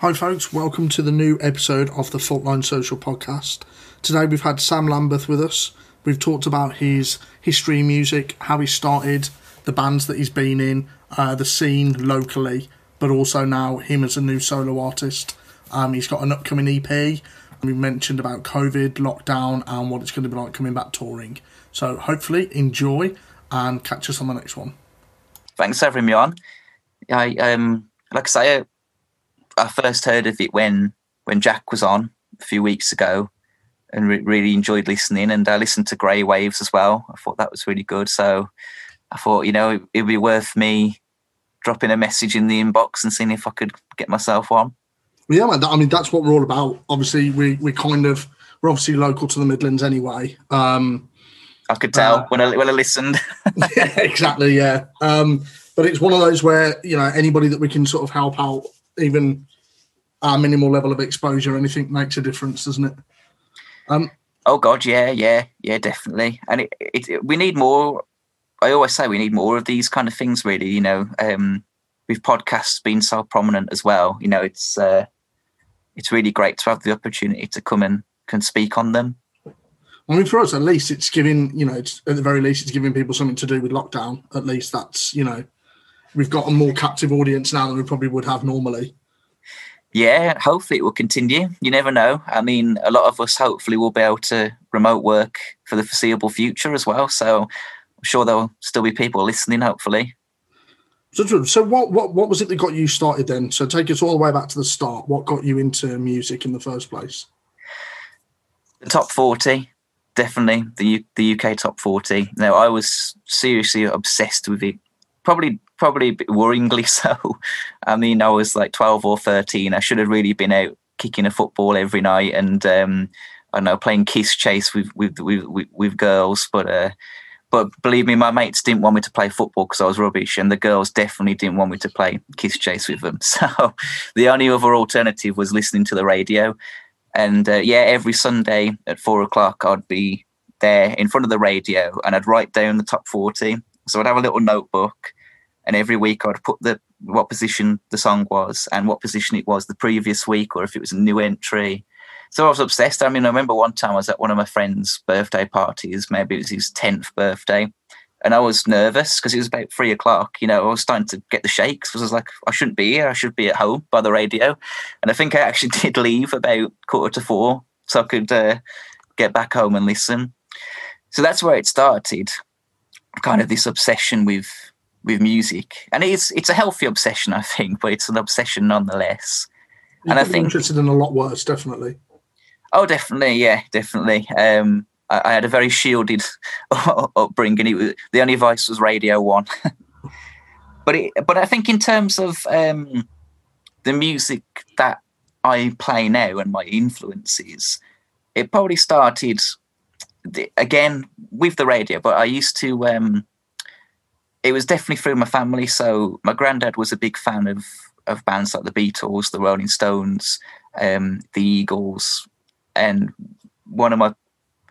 Hi, folks. Welcome to the new episode of the Faultline Social Podcast. Today we've had Sam Lambeth with us. We've talked about his history, music, how he started, the bands that he's been in, uh, the scene locally, but also now him as a new solo artist. Um, he's got an upcoming EP. We mentioned about COVID, lockdown, and what it's going to be like coming back touring. So hopefully enjoy and catch us on the next one. Thanks for having me on. I um, like I say, I first heard of it when when Jack was on a few weeks ago, and re- really enjoyed listening. And I listened to Grey Waves as well. I thought that was really good. So I thought, you know, it, it'd be worth me dropping a message in the inbox and seeing if I could get myself on. Yeah, man. I mean, that's what we're all about. Obviously, we we kind of we're obviously local to the Midlands anyway. Um, I could tell uh, when I when I listened. yeah, exactly. Yeah. Um, but it's one of those where you know anybody that we can sort of help out, even our minimal level of exposure, anything makes a difference, doesn't it? Um, oh God, yeah, yeah, yeah, definitely. And it, it, it, we need more. I always say we need more of these kind of things. Really, you know, um, with podcasts being so prominent as well, you know, it's uh, it's really great to have the opportunity to come and can speak on them. I mean, for us, at least it's giving, you know, it's at the very least, it's giving people something to do with lockdown. At least that's, you know, we've got a more captive audience now than we probably would have normally yeah, hopefully it will continue. You never know. I mean, a lot of us hopefully will be able to remote work for the foreseeable future as well. So I'm sure there'll still be people listening, hopefully. So, so what, what, what was it that got you started then? So take us all the way back to the start. What got you into music in the first place? The top 40, definitely the the UK top 40. Now, I was seriously obsessed with it. Probably probably worryingly so. I mean, I was like 12 or 13. I should have really been out kicking a football every night and, um, I don't know, playing kiss chase with, with, with, with, with girls. But, uh, but believe me, my mates didn't want me to play football because I was rubbish, and the girls definitely didn't want me to play kiss chase with them. So the only other alternative was listening to the radio. And uh, yeah, every Sunday at four o'clock, I'd be there in front of the radio and I'd write down the top 40. So I'd have a little notebook and every week I'd put the what position the song was and what position it was the previous week, or if it was a new entry. So I was obsessed. I mean, I remember one time I was at one of my friend's birthday parties, maybe it was his 10th birthday, and I was nervous because it was about three o'clock. You know, I was starting to get the shakes because I was like, I shouldn't be here. I should be at home by the radio. And I think I actually did leave about quarter to four so I could uh, get back home and listen. So that's where it started, kind of this obsession with with music, and it's it's a healthy obsession, I think, but it's an obsession nonetheless. You and I think interested in a lot worse, definitely. Oh, definitely, yeah, definitely. Um, I, I, had a very shielded upbringing. It was, the only voice was Radio One, but it, but I think in terms of um, the music that I play now and my influences, it probably started again with the radio. But I used to. Um, it was definitely through my family. So my granddad was a big fan of of bands like the Beatles, the Rolling Stones, um, the Eagles, and one of my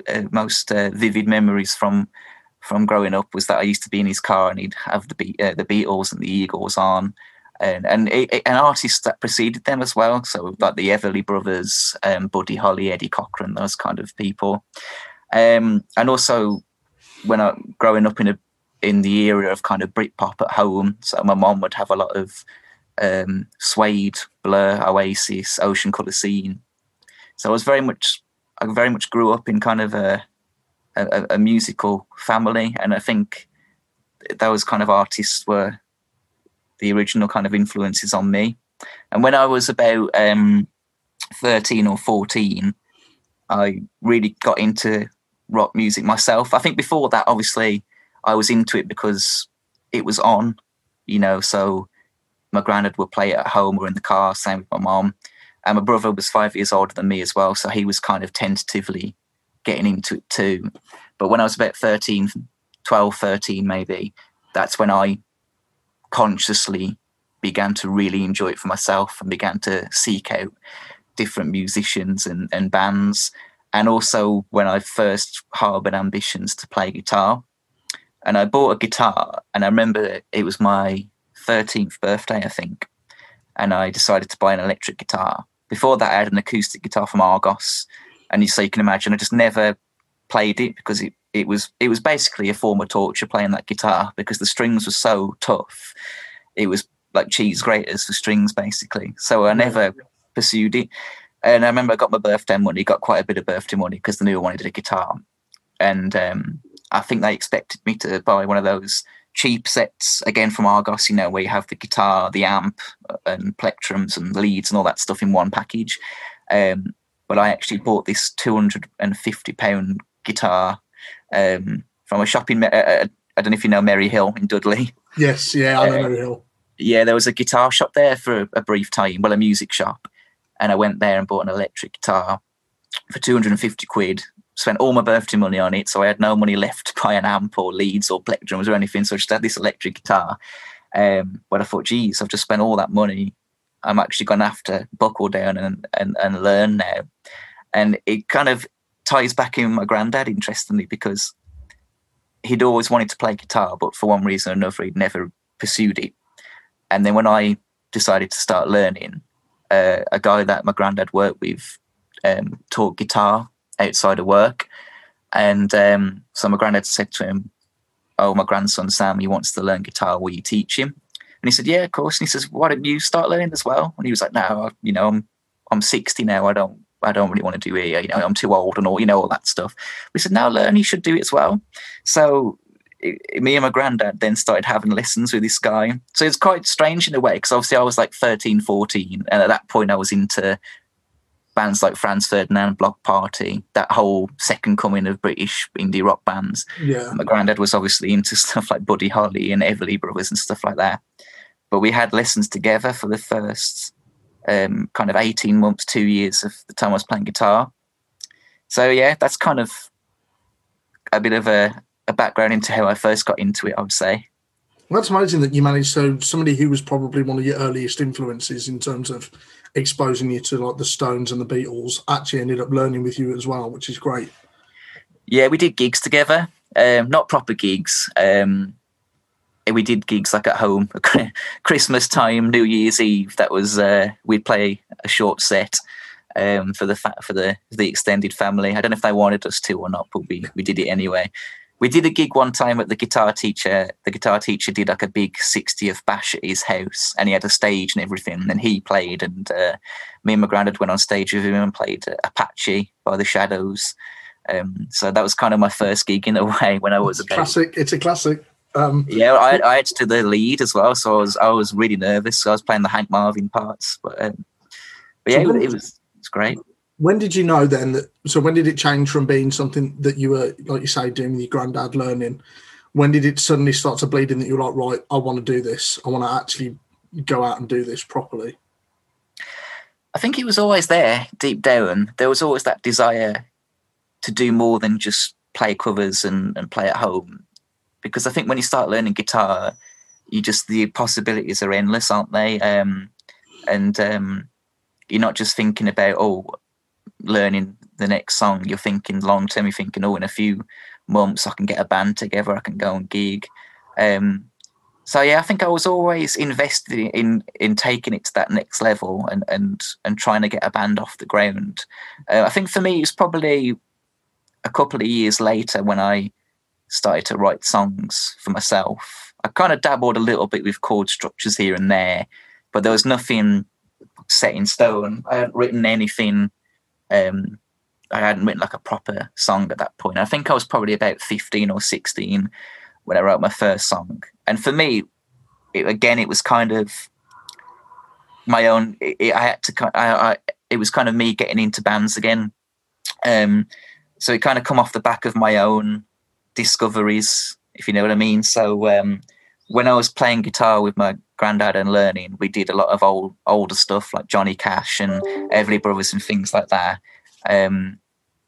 uh, most uh, vivid memories from from growing up was that I used to be in his car and he'd have the Be- uh, the Beatles and the Eagles on, and and it, it, an artist that preceded them as well. So like the Everly Brothers, um, Buddy Holly, Eddie Cochran, those kind of people, um, and also when I growing up in a in the era of kind of Britpop at home. So my mom would have a lot of um, Suede, Blur, Oasis, Ocean Colour Scene. So I was very much, I very much grew up in kind of a, a, a musical family, and I think those kind of artists were the original kind of influences on me. And when I was about um, 13 or 14, I really got into rock music myself. I think before that, obviously, I was into it because it was on, you know. So my granddad would play it at home or in the car, same with my mom. And my brother was five years older than me as well, so he was kind of tentatively getting into it too. But when I was about 13, 12, 13 maybe, that's when I consciously began to really enjoy it for myself and began to seek out different musicians and, and bands. And also when I first harbored ambitions to play guitar and I bought a guitar, and I remember it was my 13th birthday, I think. and I decided to buy an electric guitar. Before that, I had an acoustic guitar from Argos, and so you can imagine I just never played it because it, it was it was basically a form of torture playing that guitar because the strings were so tough. It was like cheese graters for strings basically. So I never pursued it. And I remember I got my birthday money, got quite a bit of birthday money because they knew I wanted a guitar. And um, I think they expected me to buy one of those cheap sets again from Argos, you know, where you have the guitar, the amp, uh, and plectrums and leads and all that stuff in one package. Um, but I actually bought this two hundred and fifty pound guitar um, from a shop in. Uh, uh, I don't know if you know Merry Hill in Dudley. Yes, yeah, I know uh, Merry Hill. Yeah, there was a guitar shop there for a, a brief time. Well, a music shop, and I went there and bought an electric guitar for two hundred and fifty quid spent all my birthday money on it, so I had no money left to buy an amp or leads or plectrums or anything. So I just had this electric guitar. Um, but I thought, geez, I've just spent all that money. I'm actually going to have to buckle down and, and, and learn now. And it kind of ties back in with my granddad, interestingly, because he'd always wanted to play guitar, but for one reason or another, he'd never pursued it. And then when I decided to start learning, uh, a guy that my granddad worked with um, taught guitar outside of work. And um, so my granddad said to him, Oh, my grandson Sam, he wants to learn guitar. Will you teach him? And he said, Yeah, of course. And he says, Why don't you start learning as well? And he was like, No, you know, I'm I'm 60 now. I don't I don't really want to do it. You know, I'm too old and all, you know, all that stuff. We said, now learn, you should do it as well. So it, me and my granddad then started having lessons with this guy. So it's quite strange in a way, because obviously I was like 13, 14. And at that point I was into bands like Franz Ferdinand, Bloc Party, that whole second coming of British indie rock bands. Yeah. My granddad was obviously into stuff like Buddy Holly and Everly Brothers and stuff like that. But we had lessons together for the first um, kind of 18 months, two years of the time I was playing guitar. So, yeah, that's kind of a bit of a, a background into how I first got into it, I would say. Well, that's amazing that you managed. So, somebody who was probably one of your earliest influences in terms of exposing you to like the Stones and the Beatles actually ended up learning with you as well, which is great. Yeah, we did gigs together, um, not proper gigs. Um, we did gigs like at home, Christmas time, New Year's Eve. That was uh, we'd play a short set um, for the fa- for the the extended family. I don't know if they wanted us to or not, but we we did it anyway we did a gig one time at the guitar teacher. The guitar teacher did like a big 60th bash at his house and he had a stage and everything. And he played, and uh, me and my granddad went on stage with him and played uh, Apache by the Shadows. Um, so that was kind of my first gig in a way when I was it's a classic. It's a classic. Um, yeah, I, I had to do the lead as well, so I was I was really nervous. So I was playing the Hank Marvin parts, but, um, but yeah, it, it was it was great when did you know then that so when did it change from being something that you were like you say doing with your granddad learning? When did it suddenly start to bleed in that you're like right i want to do this. I want to actually go out and do this properly i think it was always there deep down. There was always that desire to do more than just play covers and, and play at home. Because i think when you start learning guitar you just the possibilities are endless aren't they? Um, and um, you're not just thinking about oh learning the next song, you're thinking long term. You're thinking, oh, in a few months I can get a band together. I can go and gig. Um, so yeah, I think I was always invested in in taking it to that next level and and and trying to get a band off the ground. Uh, I think for me, it's probably a couple of years later when I started to write songs for myself. I kind of dabbled a little bit with chord structures here and there, but there was nothing set in stone. I hadn't written anything um, I hadn't written like a proper song at that point. I think I was probably about 15 or 16 when I wrote my first song. And for me, it, again, it was kind of my own. It, I had to. I, I, it was kind of me getting into bands again. Um, so it kind of come off the back of my own discoveries, if you know what I mean. So um, when I was playing guitar with my granddad and learning, we did a lot of old older stuff like Johnny Cash and Everly Brothers and things like that. Um,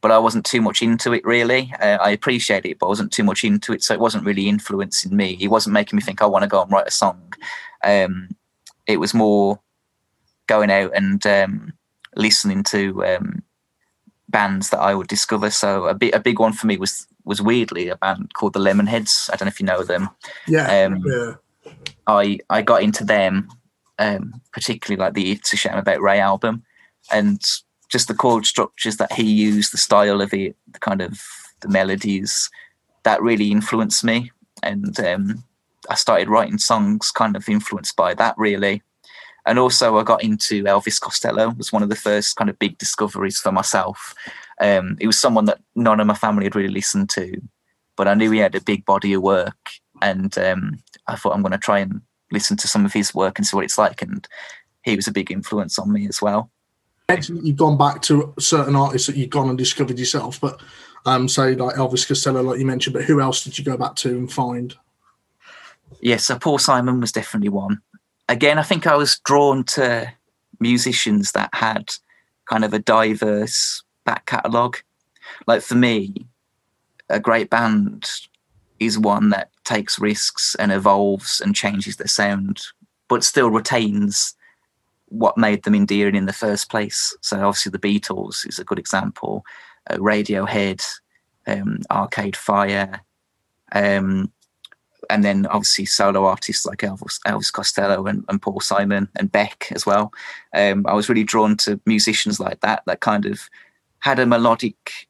but I wasn't too much into it really. Uh, I appreciate it, but I wasn't too much into it, so it wasn't really influencing me. It wasn't making me think I want to go and write a song. Um, it was more going out and um, listening to um, bands that I would discover. So a big a big one for me was was weirdly a band called the Lemonheads. I don't know if you know them. Yeah. Um, yeah. I I got into them um, particularly like the "It's a Shame About Ray" album, and just the chord structures that he used, the style of it, the kind of the melodies, that really influenced me. And um, I started writing songs kind of influenced by that, really. And also, I got into Elvis Costello. was one of the first kind of big discoveries for myself. Um, he was someone that none of my family had really listened to, but I knew he had a big body of work, and um, I thought I'm going to try and listen to some of his work and see what it's like. And he was a big influence on me as well. You've gone back to certain artists that you've gone and discovered yourself, but um, say like Elvis Costello, like you mentioned. But who else did you go back to and find? Yes, so Paul Simon was definitely one. Again, I think I was drawn to musicians that had kind of a diverse back catalogue. Like for me, a great band is one that takes risks and evolves and changes their sound, but still retains what made them endearing in the first place. So obviously the Beatles is a good example. Uh, Radiohead, um, Arcade Fire, um, and then obviously solo artists like Elvis, Elvis Costello and, and, Paul Simon and Beck as well. Um, I was really drawn to musicians like that that kind of had a melodic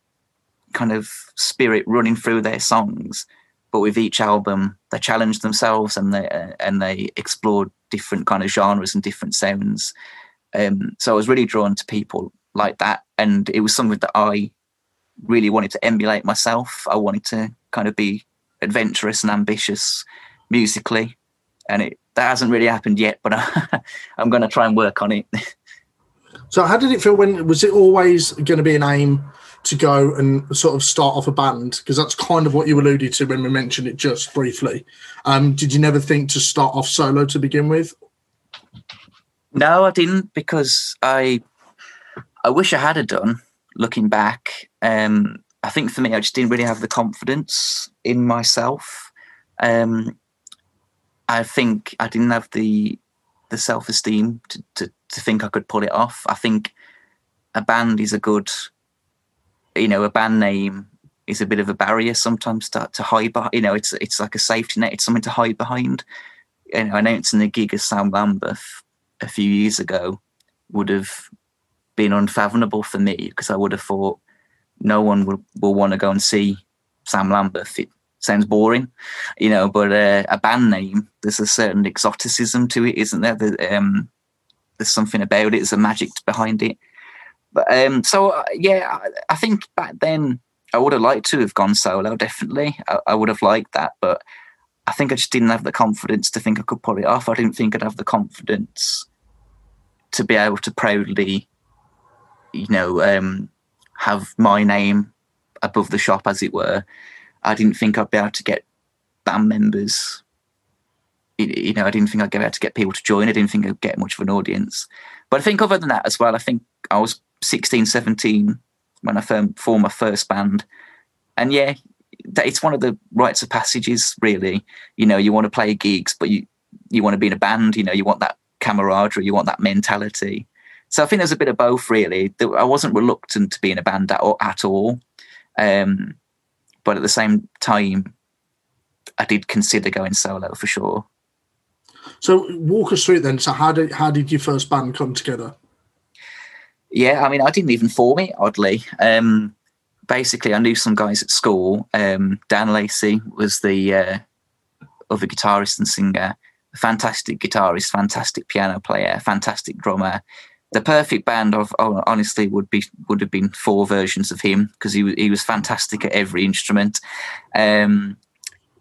kind of spirit running through their songs, but with each album they challenged themselves and they uh, and they explored different kind of genres and different sounds. Um, so I was really drawn to people like that, and it was something that I really wanted to emulate myself. I wanted to kind of be adventurous and ambitious musically, and it that hasn't really happened yet. But I, I'm going to try and work on it. so, how did it feel when was it always going to be an aim to go and sort of start off a band? Because that's kind of what you alluded to when we mentioned it just briefly. Um, did you never think to start off solo to begin with? No, I didn't because I I wish I had a done. Looking back, um, I think for me, I just didn't really have the confidence in myself. Um, I think I didn't have the the self esteem to, to, to think I could pull it off. I think a band is a good, you know, a band name is a bit of a barrier sometimes to, to hide behind. You know, it's it's like a safety net. It's something to hide behind. You know, announcing a gig of Sam Lambeth a few years ago would have been unfathomable for me because I would have thought no one will, will want to go and see Sam Lambeth. It sounds boring, you know, but uh, a band name, there's a certain exoticism to it, isn't there? The, um, there's something about it, there's a magic behind it. But um, so, uh, yeah, I, I, think back then I would have liked to have gone solo, definitely. I, I would have liked that, but I think I just didn't have the confidence to think I could pull it off. I didn't think I'd have the confidence to be able to proudly, you know, um, have my name above the shop, as it were. I didn't think I'd be able to get band members. You know, I didn't think I'd be able to get people to join. I didn't think I'd get much of an audience. But I think other than that as well, I think I was 16, 17 when I formed my first band. And yeah, it's one of the rites of passages, really. You know, you want to play gigs, but you, you want to be in a band, you know, you want that camaraderie, you want that mentality. So I think there's a bit of both, really. I wasn't reluctant to be in a band at, at all, um, but at the same time, I did consider going solo for sure. So walk us through it then. So how did how did your first band come together? Yeah, I mean, I didn't even form it. Oddly, um, basically, I knew some guys at school. Um, Dan Lacey was the uh, other guitarist and singer. Fantastic guitarist, fantastic piano player, fantastic drummer the perfect band of oh, honestly would be would have been four versions of him because he he was fantastic at every instrument. Um,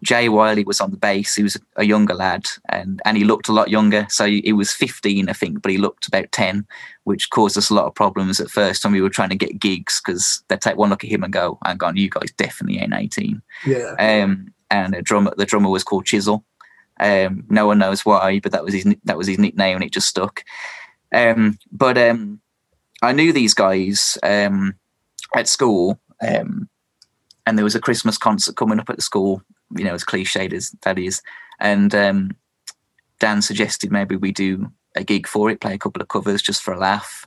Jay Wiley was on the bass. He was a younger lad, and and he looked a lot younger. So he, was 15, I think, but he looked about 10, which caused us a lot of problems at first when we were trying to get gigs because they'd take one look at him and go, "I'm gone. You guys definitely ain't 18." Yeah. Um, and the drummer, the drummer was called Chisel. Um, no one knows why, but that was his that was his nickname, and it just stuck. Um, but um, I knew these guys um, at school, um, and there was a Christmas concert coming up at the school. You know, as cliched as that is, and um, Dan suggested maybe we do a gig for it, play a couple of covers just for a laugh.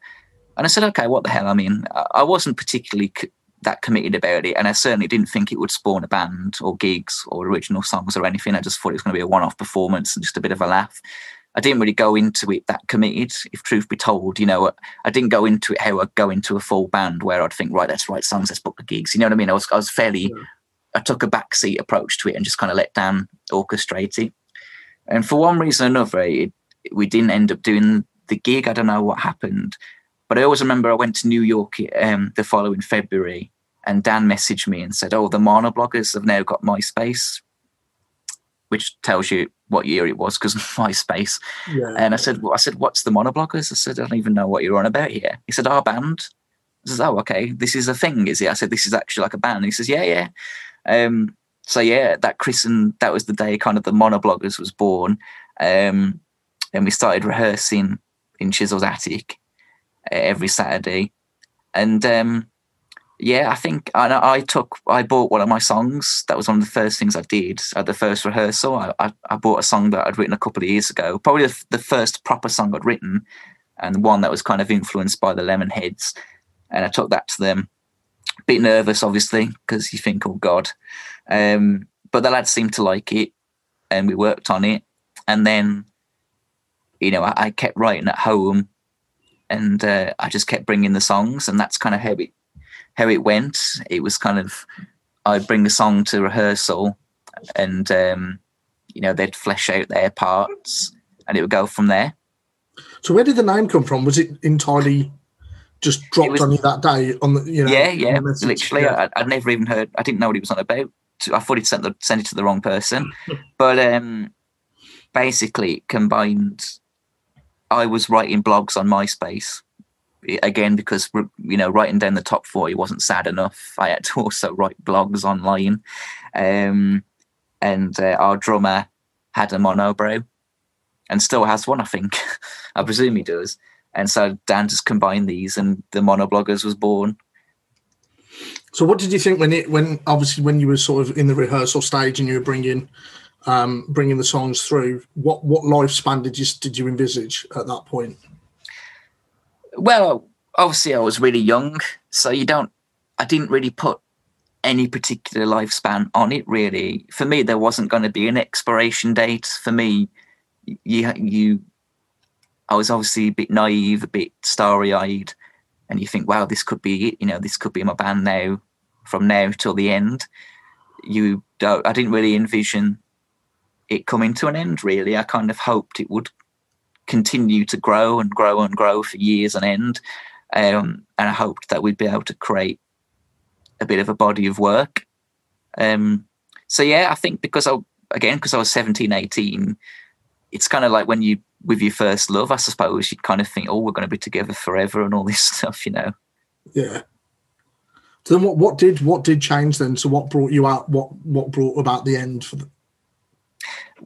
And I said, okay, what the hell? I mean, I wasn't particularly c- that committed about it, and I certainly didn't think it would spawn a band or gigs or original songs or anything. I just thought it was going to be a one-off performance and just a bit of a laugh. I didn't really go into it that committed, if truth be told. You know, I didn't go into it how I'd go into a full band where I'd think, right, let's write songs, let's book the gigs. You know what I mean? I was, I was fairly, yeah. I took a backseat approach to it and just kind of let Dan orchestrate it. And for one reason or another, it, we didn't end up doing the gig. I don't know what happened. But I always remember I went to New York um, the following February and Dan messaged me and said, Oh, the monobloggers have now got MySpace which tells you what year it was because MySpace. Yeah. And I said, well, I said, what's the monobloggers? I said, I don't even know what you're on about here. He said, our band. I said, oh, okay, this is a thing, is it? I said, this is actually like a band. he says, yeah, yeah. Um, so yeah, that Chris and that was the day kind of the monobloggers was born. Um, and we started rehearsing in Chisel's attic uh, every Saturday. And um, yeah, I think I, I, took, I bought one of my songs. That was one of the first things I did at the first rehearsal. I, I, I bought a song that I'd written a couple of years ago, probably the, the, first proper song I'd written, and one that was kind of influenced by the Lemonheads. And I took that to them. Bit nervous, obviously, because you think, oh God. Um, but the lads seemed to like it, and we worked on it. And then, you know, I, I kept writing at home, and uh, I just kept bringing the songs, and that's kind of how it how it went. It was kind of I'd bring the song to rehearsal, and um, you know they'd flesh out their parts, and it would go from there. So where did the name come from? Was it entirely just dropped was, on you that day? On the you know, yeah, yeah, literally. Yeah. I, would never even heard. I didn't know what he was on about. I thought he'd sent the sent it to the wrong person, but um, basically combined. I was writing blogs on MySpace again because you know writing down the top 40 wasn't sad enough i had to also write blogs online um, and uh, our drummer had a monobrow and still has one i think i presume he does and so dan just combined these and the monobloggers was born so what did you think when it when obviously when you were sort of in the rehearsal stage and you were bringing um, bringing the songs through what what lifespan did you did you envisage at that point well, obviously, I was really young, so you don't. I didn't really put any particular lifespan on it. Really, for me, there wasn't going to be an expiration date. For me, you you. I was obviously a bit naive, a bit starry-eyed, and you think, "Wow, this could be it." You know, this could be my band now, from now till the end. You don't. I didn't really envision it coming to an end. Really, I kind of hoped it would continue to grow and grow and grow for years on end. Um, and I hoped that we'd be able to create a bit of a body of work. Um, so yeah, I think because I again because I was 17, 18, it's kind of like when you with your first love, I suppose you kind of think, oh, we're going to be together forever and all this stuff, you know. Yeah. So then, what what did what did change then? So what brought you out? What what brought about the end for the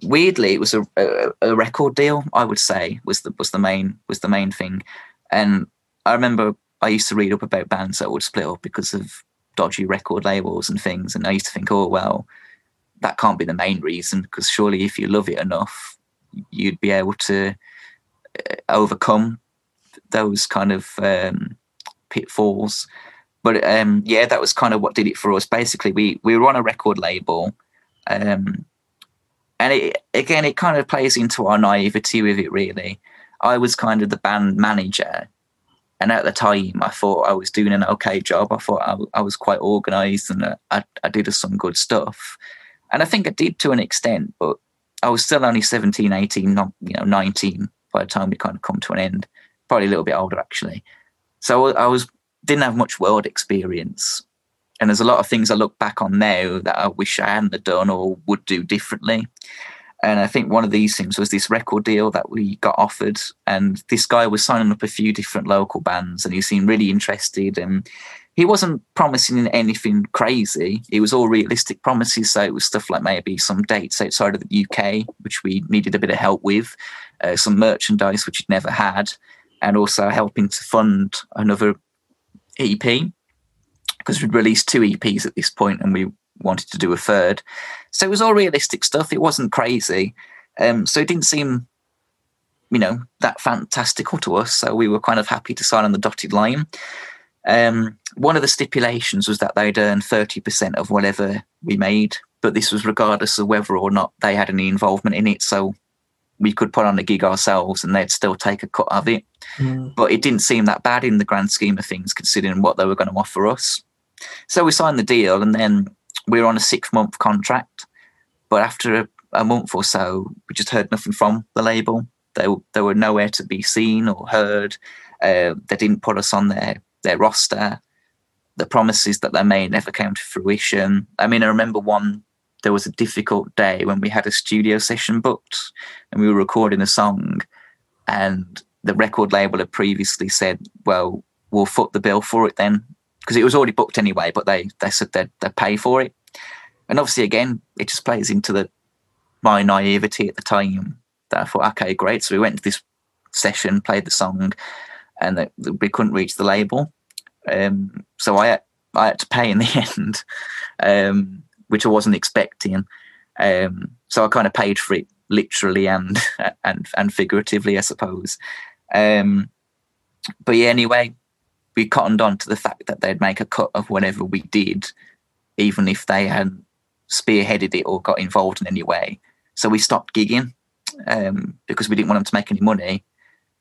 weirdly, it was a, a, a, record deal. I would say was the was the main was the main thing. And I remember I used to read up about bands that would split up because of dodgy record labels and things. And I used to think, oh well, that can't be the main reason because surely if you love it enough, you'd be able to uh, overcome those kind of um, pitfalls. But um, yeah, that was kind of what did it for us. Basically, we we were on a record label. Um, and it again it kind of plays into our naivety with it really i was kind of the band manager and at the time i thought i was doing an okay job i thought i, I was quite organized and uh, I, I did some good stuff and i think i did to an extent but i was still only 17 18 not you know 19 by the time we kind of come to an end probably a little bit older actually so i was didn't have much world experience and there's a lot of things I look back on now that I wish I hadn't done or would do differently. And I think one of these things was this record deal that we got offered. And this guy was signing up a few different local bands and he seemed really interested. And he wasn't promising anything crazy. It was all realistic promises. So it was stuff like maybe some dates outside of the UK, which we needed a bit of help with, uh, some merchandise, which he'd never had, and also helping to fund another EP because we'd released two EPs at this point and we wanted to do a third. So it was all realistic stuff. It wasn't crazy. Um, so it didn't seem, you know, that fantastical to us. So we were kind of happy to sign on the dotted line. Um, one of the stipulations was that they'd earn 30% of whatever we made, but this was regardless of whether or not they had any involvement in it. So we could put on a gig ourselves and they'd still take a cut of it. Mm. But it didn't seem that bad in the grand scheme of things, considering what they were going to offer us. So we signed the deal, and then we were on a six month contract. But after a, a, month or so, we just heard nothing from the label. They, they were nowhere to be seen or heard. Uh, they didn't put us on their, their roster. The promises that they made never came to fruition. I mean, I remember one there was a difficult day when we had a studio session booked and we were recording a song and the record label had previously said, well, we'll foot the bill for it then because it was already booked anyway, but they, they said they'd, they'd pay for it. And obviously, again, it just plays into the my naivety at the time that I thought, okay, great. So we went to this session, played the song, and we couldn't reach the label. Um, so I I had to pay in the end. Um, which I wasn't expecting. Um, so I kind of paid for it literally and and and figuratively, I suppose. Um, but yeah, anyway, we cottoned on to the fact that they'd make a cut of whatever we did, even if they hadn't spearheaded it or got involved in any way. So we stopped gigging um, because we didn't want them to make any money,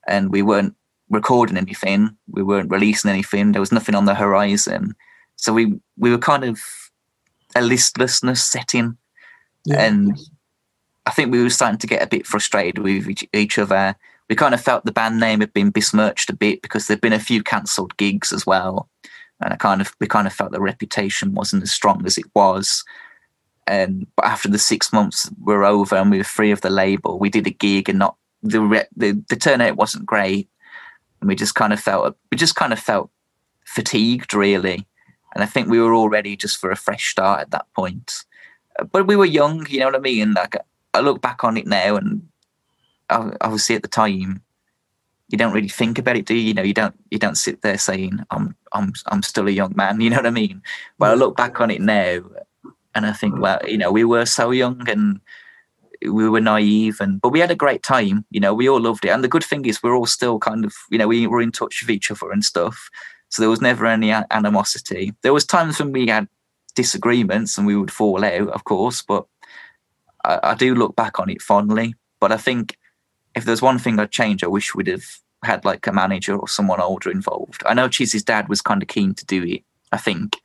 and we weren't recording anything. We weren't releasing anything. There was nothing on the horizon. So we we were kind of a listlessness setting, yeah. and I think we were starting to get a bit frustrated with each, each other. We kind of felt the band name had been besmirched a bit because there'd been a few cancelled gigs as well, and I kind of we kind of felt the reputation wasn't as strong as it was. And but after the six months were over and we were free of the label, we did a gig and not the the, the turnout wasn't great, and we just kind of felt we just kind of felt fatigued really and I think we were all ready just for a fresh start at that point. Uh, but we were young, you know what I mean? Like I look back on it now, and obviously at the time, you don't really think about it, do you? You know, you don't you don't sit there saying I'm I'm I'm still a young man. You know what I mean? But I look back on it now, and I think, well, you know, we were so young and we were naive and but we had a great time you know we all loved it and the good thing is we're all still kind of you know we were in touch with each other and stuff so there was never any animosity. There was times when we had disagreements and we would fall out, of course, but I, I do look back on it fondly. But I think if there's one thing I'd change, I wish we'd have had like a manager or someone older involved. I know Chizzy's dad was kind of keen to do it, I think,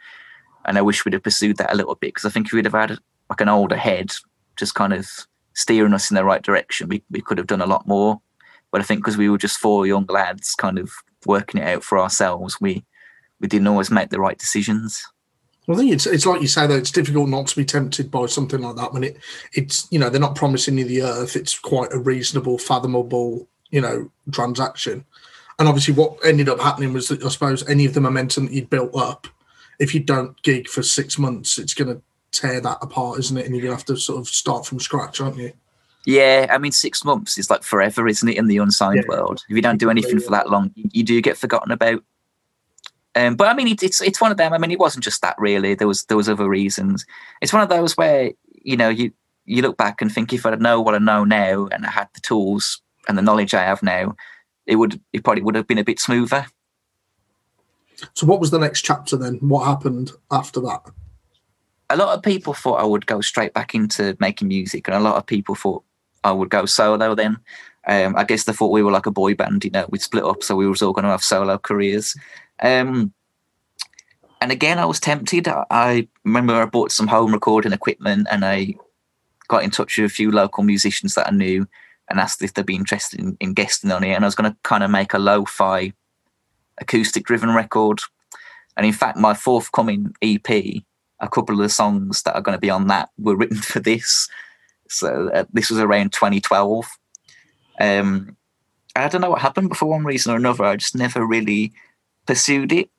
and I wish we'd have pursued that a little bit because I think if we'd have had like an older head just kind of steering us in the right direction, we, we could have done a lot more. But I think because we were just four young lads kind of working it out for ourselves, we we didn't always make the right decisions. Well, I think it's it's like you say though, it's difficult not to be tempted by something like that when it it's you know they're not promising you the earth. It's quite a reasonable, fathomable you know transaction. And obviously, what ended up happening was that I suppose any of the momentum that you'd built up, if you don't gig for six months, it's going to tear that apart, isn't it? And you're to have to sort of start from scratch, aren't you? Yeah, I mean, six months is like forever, isn't it, in the unsigned yeah. world? If you don't do anything for that long, you do get forgotten about. Um, but I mean, it, it's it's one of them. I mean, it wasn't just that really. There was there was other reasons. It's one of those where you know you you look back and think if I know what I know now and I had the tools and the knowledge I have now, it would it probably would have been a bit smoother. So, what was the next chapter then? What happened after that? A lot of people thought I would go straight back into making music, and a lot of people thought I would go solo then. Um, I guess they thought we were like a boy band, you know, we'd split up, so we was all going to have solo careers. Um, and again, I was tempted. I remember I bought some home recording equipment and I got in touch with a few local musicians that I knew and asked if they'd be interested in, in guesting on it. And I was going to kind of make a lo fi acoustic driven record. And in fact, my forthcoming EP, a couple of the songs that are going to be on that were written for this. So uh, this was around 2012. Um, I don't know what happened, but for one reason or another, I just never really pursued it.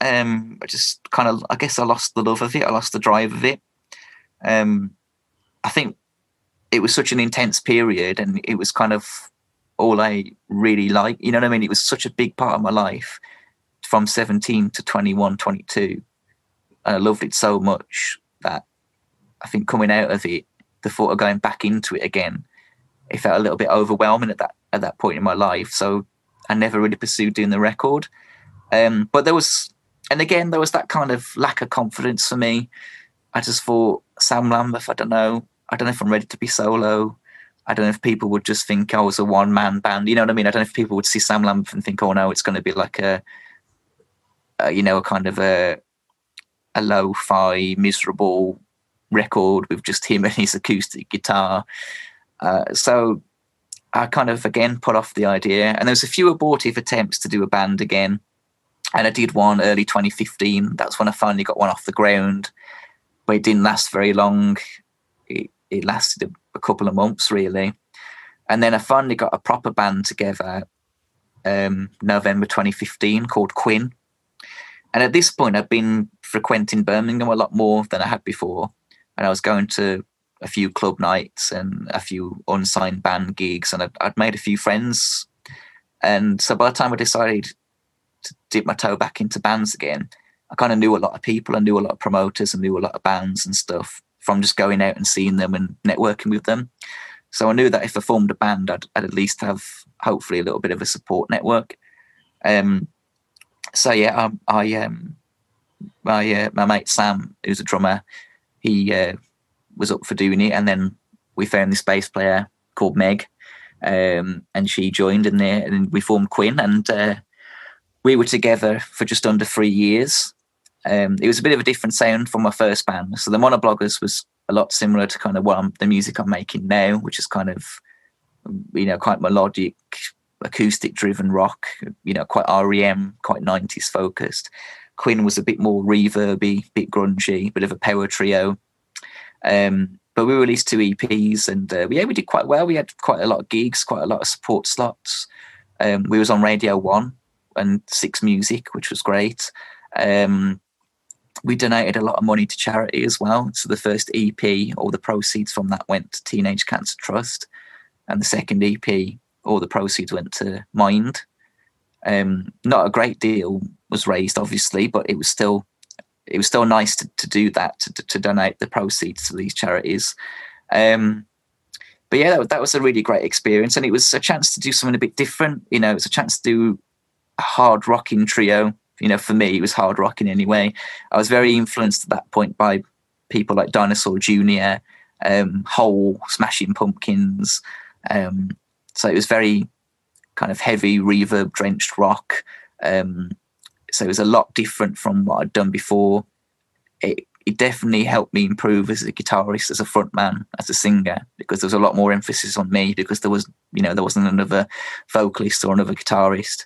Um, I just kind of, I guess, I lost the love of it. I lost the drive of it. Um, I think it was such an intense period, and it was kind of all I really liked. You know what I mean? It was such a big part of my life from 17 to 21, 22. And I loved it so much that I think coming out of it, the thought of going back into it again, it felt a little bit overwhelming at that at that point in my life. So I never really pursued doing the record. Um, but there was, and again, there was that kind of lack of confidence for me. I just thought Sam Lambeth. I don't know. I don't know if I'm ready to be solo. I don't know if people would just think I was a one man band. You know what I mean? I don't know if people would see Sam Lambeth and think, oh no, it's going to be like a, a you know, a kind of a a lo-fi, miserable record with just him and his acoustic guitar. Uh, so I kind of again put off the idea, and there was a few abortive attempts to do a band again. And I did one early 2015. That's when I finally got one off the ground, but it didn't last very long. It, it lasted a, a couple of months really, and then I finally got a proper band together. Um, November 2015 called Quinn, and at this point I'd been frequenting Birmingham a lot more than I had before, and I was going to a few club nights and a few unsigned band gigs, and I'd, I'd made a few friends. And so by the time I decided to dip my toe back into bands again, I kind of knew a lot of people, I knew a lot of promoters, and knew a lot of bands and stuff from just going out and seeing them and networking with them. So I knew that if I formed a band, I'd, I'd at least have hopefully a little bit of a support network. Um, so yeah, I, I um, my uh, my mate Sam, who's a drummer, he uh, was up for doing it, and then we found this bass player called Meg, um, and she joined in there, and we formed Quinn, and uh, we were together for just under three years. Um, it was a bit of a different sound from my first band. So the Monobloggers was a lot similar to kind of what I'm, the music I'm making now, which is kind of you know quite melodic, acoustic driven rock. You know, quite REM, quite 90s focused. Quinn was a bit more reverby, bit grungy, bit of a power trio. Um, but we released two EPs, and uh, yeah, we did quite well. We had quite a lot of gigs, quite a lot of support slots. Um, we was on Radio One and Six Music, which was great. Um, we donated a lot of money to charity as well. So the first EP, all the proceeds from that went to Teenage Cancer Trust, and the second EP, all the proceeds went to Mind. Um, not a great deal was raised, obviously, but it was still it was still nice to, to do that to, to donate the proceeds to these charities. Um, but yeah, that, that was a really great experience, and it was a chance to do something a bit different. You know, it was a chance to do a hard rocking trio. You know, for me, it was hard rocking anyway. I was very influenced at that point by people like Dinosaur Jr., um, Hole, Smashing Pumpkins. Um, so it was very kind of heavy, reverb drenched rock. Um, so it was a lot different from what I'd done before. It, it definitely helped me improve as a guitarist, as a frontman, as a singer, because there was a lot more emphasis on me because there was, you know, there wasn't another vocalist or another guitarist.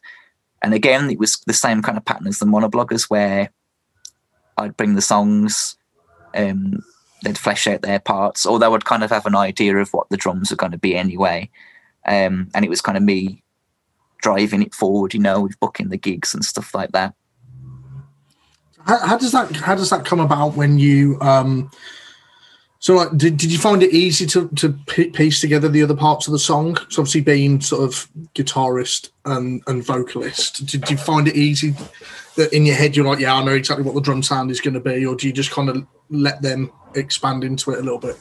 And again, it was the same kind of pattern as the monobloggers where I'd bring the songs, um, they'd flesh out their parts, although I'd kind of have an idea of what the drums are going to be anyway. Um, and it was kind of me driving it forward, you know, with booking the gigs and stuff like that. How, how does that how does that come about when you um so like did, did you find it easy to to piece together the other parts of the song? So obviously being sort of guitarist and, and vocalist, did you find it easy that in your head you're like, yeah, I know exactly what the drum sound is going to be, or do you just kind of let them expand into it a little bit?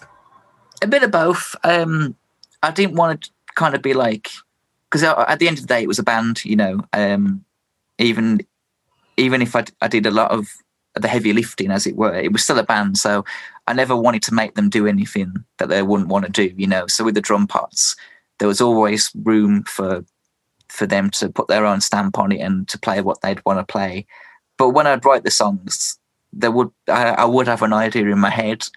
A bit of both. Um, I didn't want to kind of be like because at the end of the day, it was a band. You know, um, even even if I, I did a lot of the heavy lifting, as it were, it was still a band. So I never wanted to make them do anything that they wouldn't want to do. You know, so with the drum parts, there was always room for for them to put their own stamp on it and to play what they'd want to play. But when I'd write the songs, there would I, I would have an idea in my head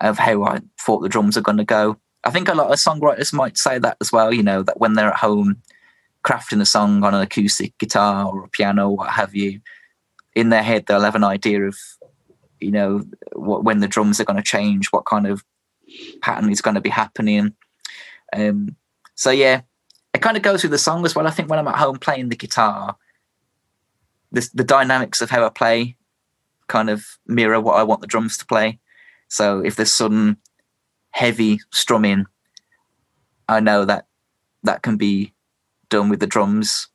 of how I thought the drums are going to go. I think a lot of songwriters might say that as well, you know, that when they're at home crafting a song on an acoustic guitar or a piano, what have you, in their head they'll have an idea of, you know, what, when the drums are going to change, what kind of pattern is going to be happening. Um, so yeah, it kind of goes with the song as well. I think when I'm at home playing the guitar, the, the dynamics of how I play kind of mirror what I want the drums to play. So if there's sudden heavy strumming, I know that that can be done with the drums.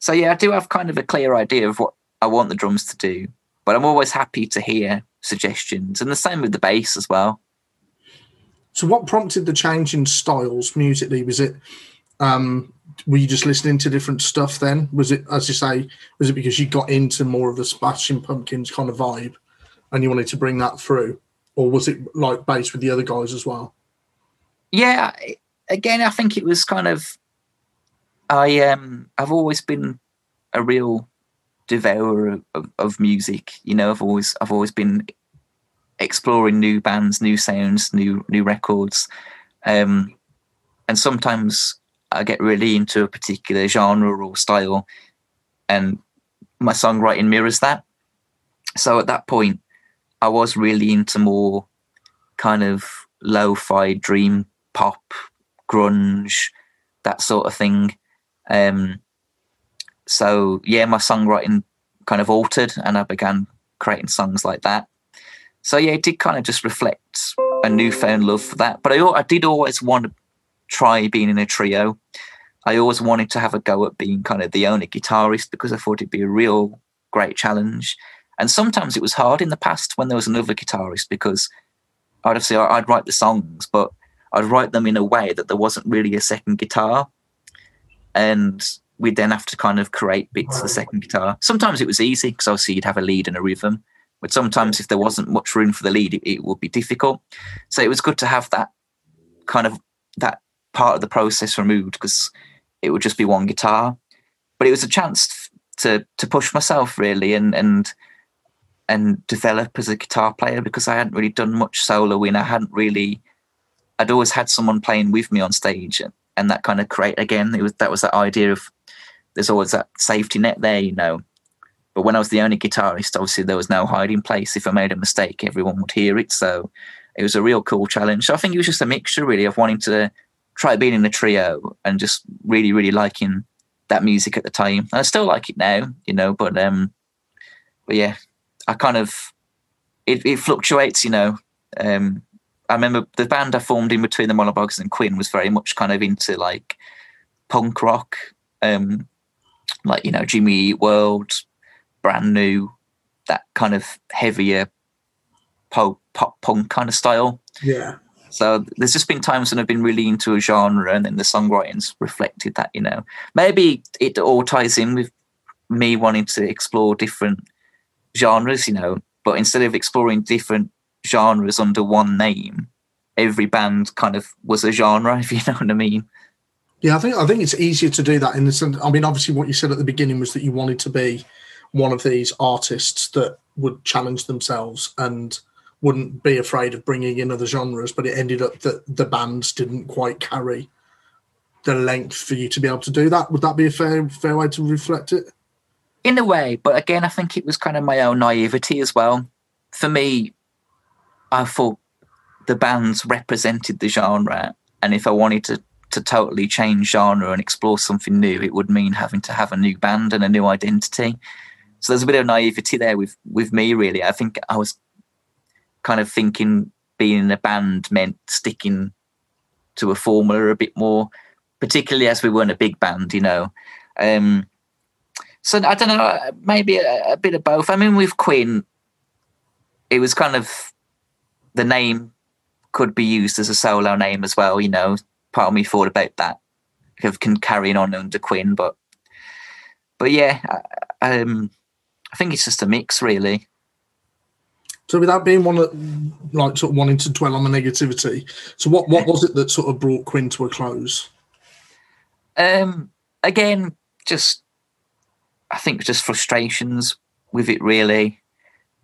So yeah, I do have kind of a clear idea of what I want the drums to do, but I'm always happy to hear suggestions, and the same with the bass as well. So, what prompted the change in styles musically? Was it um, were you just listening to different stuff then? Was it, as you say, was it because you got into more of the Smashing Pumpkins kind of vibe, and you wanted to bring that through? Or was it like based with the other guys as well? Yeah, again, I think it was kind of I um I've always been a real devourer of, of music. You know, I've always I've always been exploring new bands, new sounds, new new records. Um, and sometimes I get really into a particular genre or style, and my songwriting mirrors that. So at that point, I was really into more kind of lo-fi dream pop, grunge, that sort of thing. Um, so yeah, my songwriting kind of altered, and I began creating songs like that. So yeah, it did kind of just reflect a newfound love for that. But I, I did always want to try being in a trio. I always wanted to have a go at being kind of the only guitarist because I thought it'd be a real great challenge. And sometimes it was hard in the past when there was another guitarist because I'd obviously I'd write the songs, but I'd write them in a way that there wasn't really a second guitar. And we'd then have to kind of create bits of the second guitar. Sometimes it was easy because obviously you'd have a lead and a rhythm. But sometimes if there wasn't much room for the lead, it, it would be difficult. So it was good to have that kind of that part of the process removed because it would just be one guitar. But it was a chance to to push myself really and and and develop as a guitar player because I hadn't really done much soloing. I hadn't really I'd always had someone playing with me on stage and, and that kind of create again it was that was that idea of there's always that safety net there, you know. But when I was the only guitarist, obviously there was no hiding place. If I made a mistake, everyone would hear it. So it was a real cool challenge. So I think it was just a mixture really of wanting to try being in a trio and just really, really liking that music at the time. And I still like it now, you know, but um but yeah, I kind of it, it fluctuates, you know. Um I remember the band I formed in between the Monologues and Quinn was very much kind of into like punk rock, um, like you know Jimmy Eat World, brand new, that kind of heavier pop pop punk kind of style. Yeah. So there's just been times when I've been really into a genre, and then the songwriting's reflected that. You know, maybe it all ties in with me wanting to explore different genres. You know, but instead of exploring different genres under one name, every band kind of was a genre, if you know what I mean. Yeah, I think I think it's easier to do that in the sense. I mean, obviously, what you said at the beginning was that you wanted to be one of these artists that would challenge themselves and wouldn't be afraid of bringing in other genres. But it ended up that the bands didn't quite carry the length for you to be able to do that. Would that be a fair fair way to reflect it? In a way, but again, I think it was kind of my own naivety as well. For me, I thought the bands represented the genre, and if I wanted to to totally change genre and explore something new, it would mean having to have a new band and a new identity. So there's a bit of naivety there with with me, really. I think I was kind of thinking being in a band meant sticking to a formula a bit more, particularly as we weren't a big band, you know. Um, so I don't know, maybe a, a bit of both. I mean, with Quinn, it was kind of the name could be used as a solo name as well, you know, part of me thought about that of can carrying on under Quinn, but but yeah, I, um, I think it's just a mix really. So without being one that like sort of wanting to dwell on the negativity, so what what was it that sort of brought Quinn to a close? Um, again, just I think just frustrations with it really,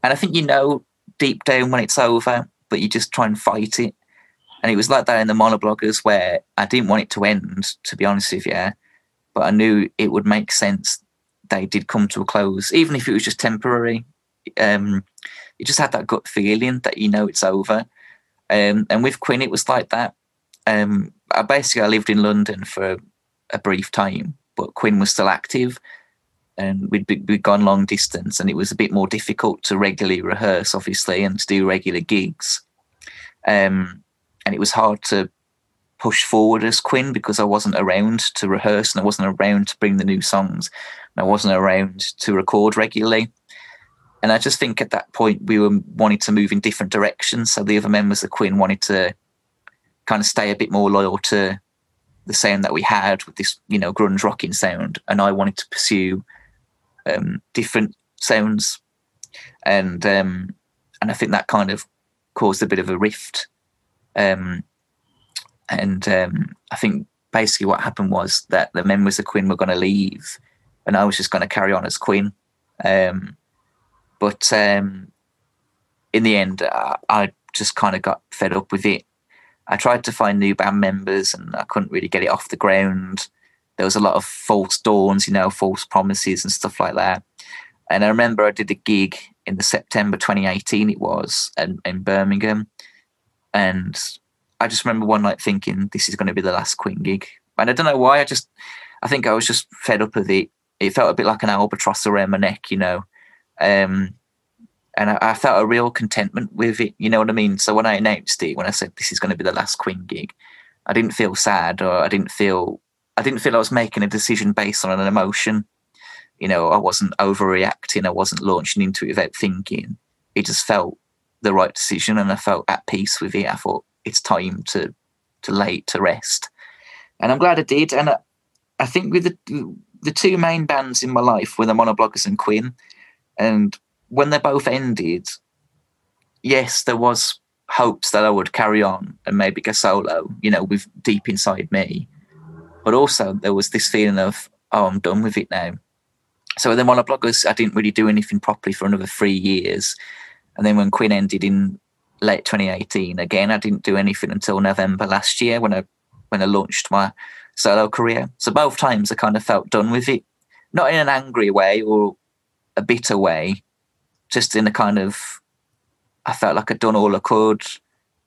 and I think you know deep down when it's over, but you just try and fight it. And it was like that in the monobloggers where I didn't want it to end, to be honest with you, but I knew it would make sense they did come to a close, even if it was just temporary. Um, you just had that gut feeling that you know it's over. Um, and with Quinn, it was like that. Um, I basically I lived in London for a brief time, but Quinn was still active, and we'd, be, we'd gone long distance, and it was a bit more difficult to regularly rehearse, obviously, and to do regular gigs. Um, and it was hard to push forward as Quinn because I wasn't around to rehearse and I wasn't around to bring the new songs and I wasn't around to record regularly. And I just think at that point we were wanting to move in different directions. So the other members of Quinn wanted to kind of stay a bit more loyal to the sound that we had with this, you know, grunge rocking sound, and I wanted to pursue um, different sounds, and um, and I think that kind of caused a bit of a rift um, and um, I think basically what happened was that the members of Quinn were going to leave, and I was just going to carry on as Quinn. Um, but um, in the end, I, I just kind of got fed up with it. I tried to find new band members, and I couldn't really get it off the ground. There was a lot of false dawns, you know, false promises and stuff like that. And I remember I did a gig in the September 2018. It was in, in Birmingham, and I just remember one night thinking this is going to be the last Quinn gig, and I don't know why. I just, I think I was just fed up with it. It felt a bit like an albatross around my neck, you know. Um, and I, I, felt a real contentment with it. You know what I mean? So when I announced it, when I said this is going to be the last Quinn gig, I didn't feel sad or I didn't feel I didn't feel I was making a decision based on an emotion. You know, I wasn't overreacting. I wasn't launching into it without thinking. It just felt the right decision, and I felt at peace with it. I thought it's time to to lay to rest, and I'm glad I did. And I, I think with the the two main bands in my life were the Monobloggers and Quinn, and when they both ended, yes, there was hopes that I would carry on and maybe go solo, you know, with deep inside me. But also there was this feeling of, oh, I'm done with it now. So then Monobloggers, I blogged, I didn't really do anything properly for another three years. And then when Quinn ended in late 2018, again, I didn't do anything until November last year when I when I launched my solo career. So both times I kind of felt done with it, not in an angry way or a bitter way, just in a kind of I felt like I'd done all I could.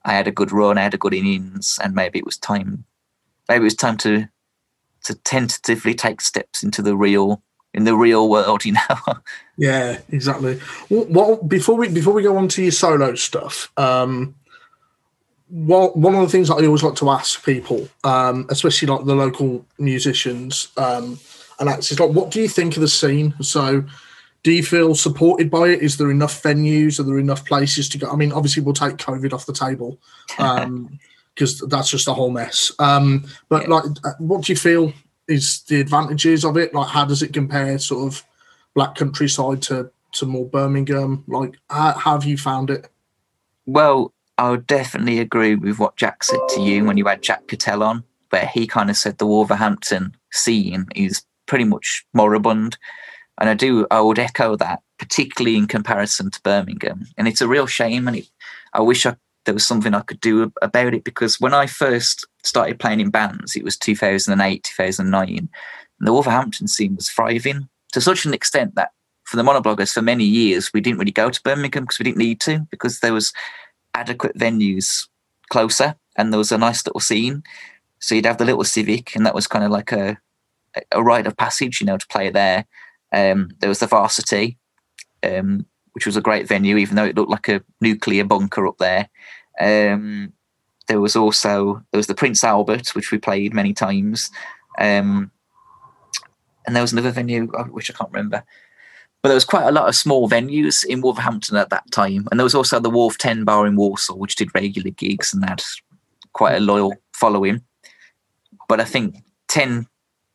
I had a good run, I had a good innings, and maybe it was time. Maybe it was time to to tentatively take steps into the real in the real world, you know. yeah, exactly. Well, well, before we before we go on to your solo stuff, um, well, one of the things that I always like to ask people, um, especially like the local musicians um, and acts, is like, what do you think of the scene? So, do you feel supported by it? Is there enough venues? Are there enough places to go? I mean, obviously, we'll take COVID off the table because that's just a whole mess. Um, but yeah. like, uh, what do you feel is the advantages of it? Like, how does it compare, sort of, Black Countryside to to more Birmingham? Like, how, how have you found it? Well, I would definitely agree with what Jack said to you when you had Jack Cattell on, where he kind of said the Wolverhampton scene is pretty much moribund. And I do, I would echo that, particularly in comparison to Birmingham. And it's a real shame. And it, I wish I, there was something I could do about it because when I first started playing in bands, it was 2008, 2009. And the Wolverhampton scene was thriving to such an extent that for the monobloggers, for many years, we didn't really go to Birmingham because we didn't need to, because there was adequate venues closer and there was a nice little scene. So you'd have the little Civic, and that was kind of like a a rite of passage, you know, to play there. Um, there was the Varsity, um, which was a great venue, even though it looked like a nuclear bunker up there. Um, there was also there was the Prince Albert, which we played many times, um, and there was another venue which I can't remember. But there was quite a lot of small venues in Wolverhampton at that time, and there was also the Wharf Ten Bar in Walsall, which did regular gigs and had quite a loyal following. But I think ten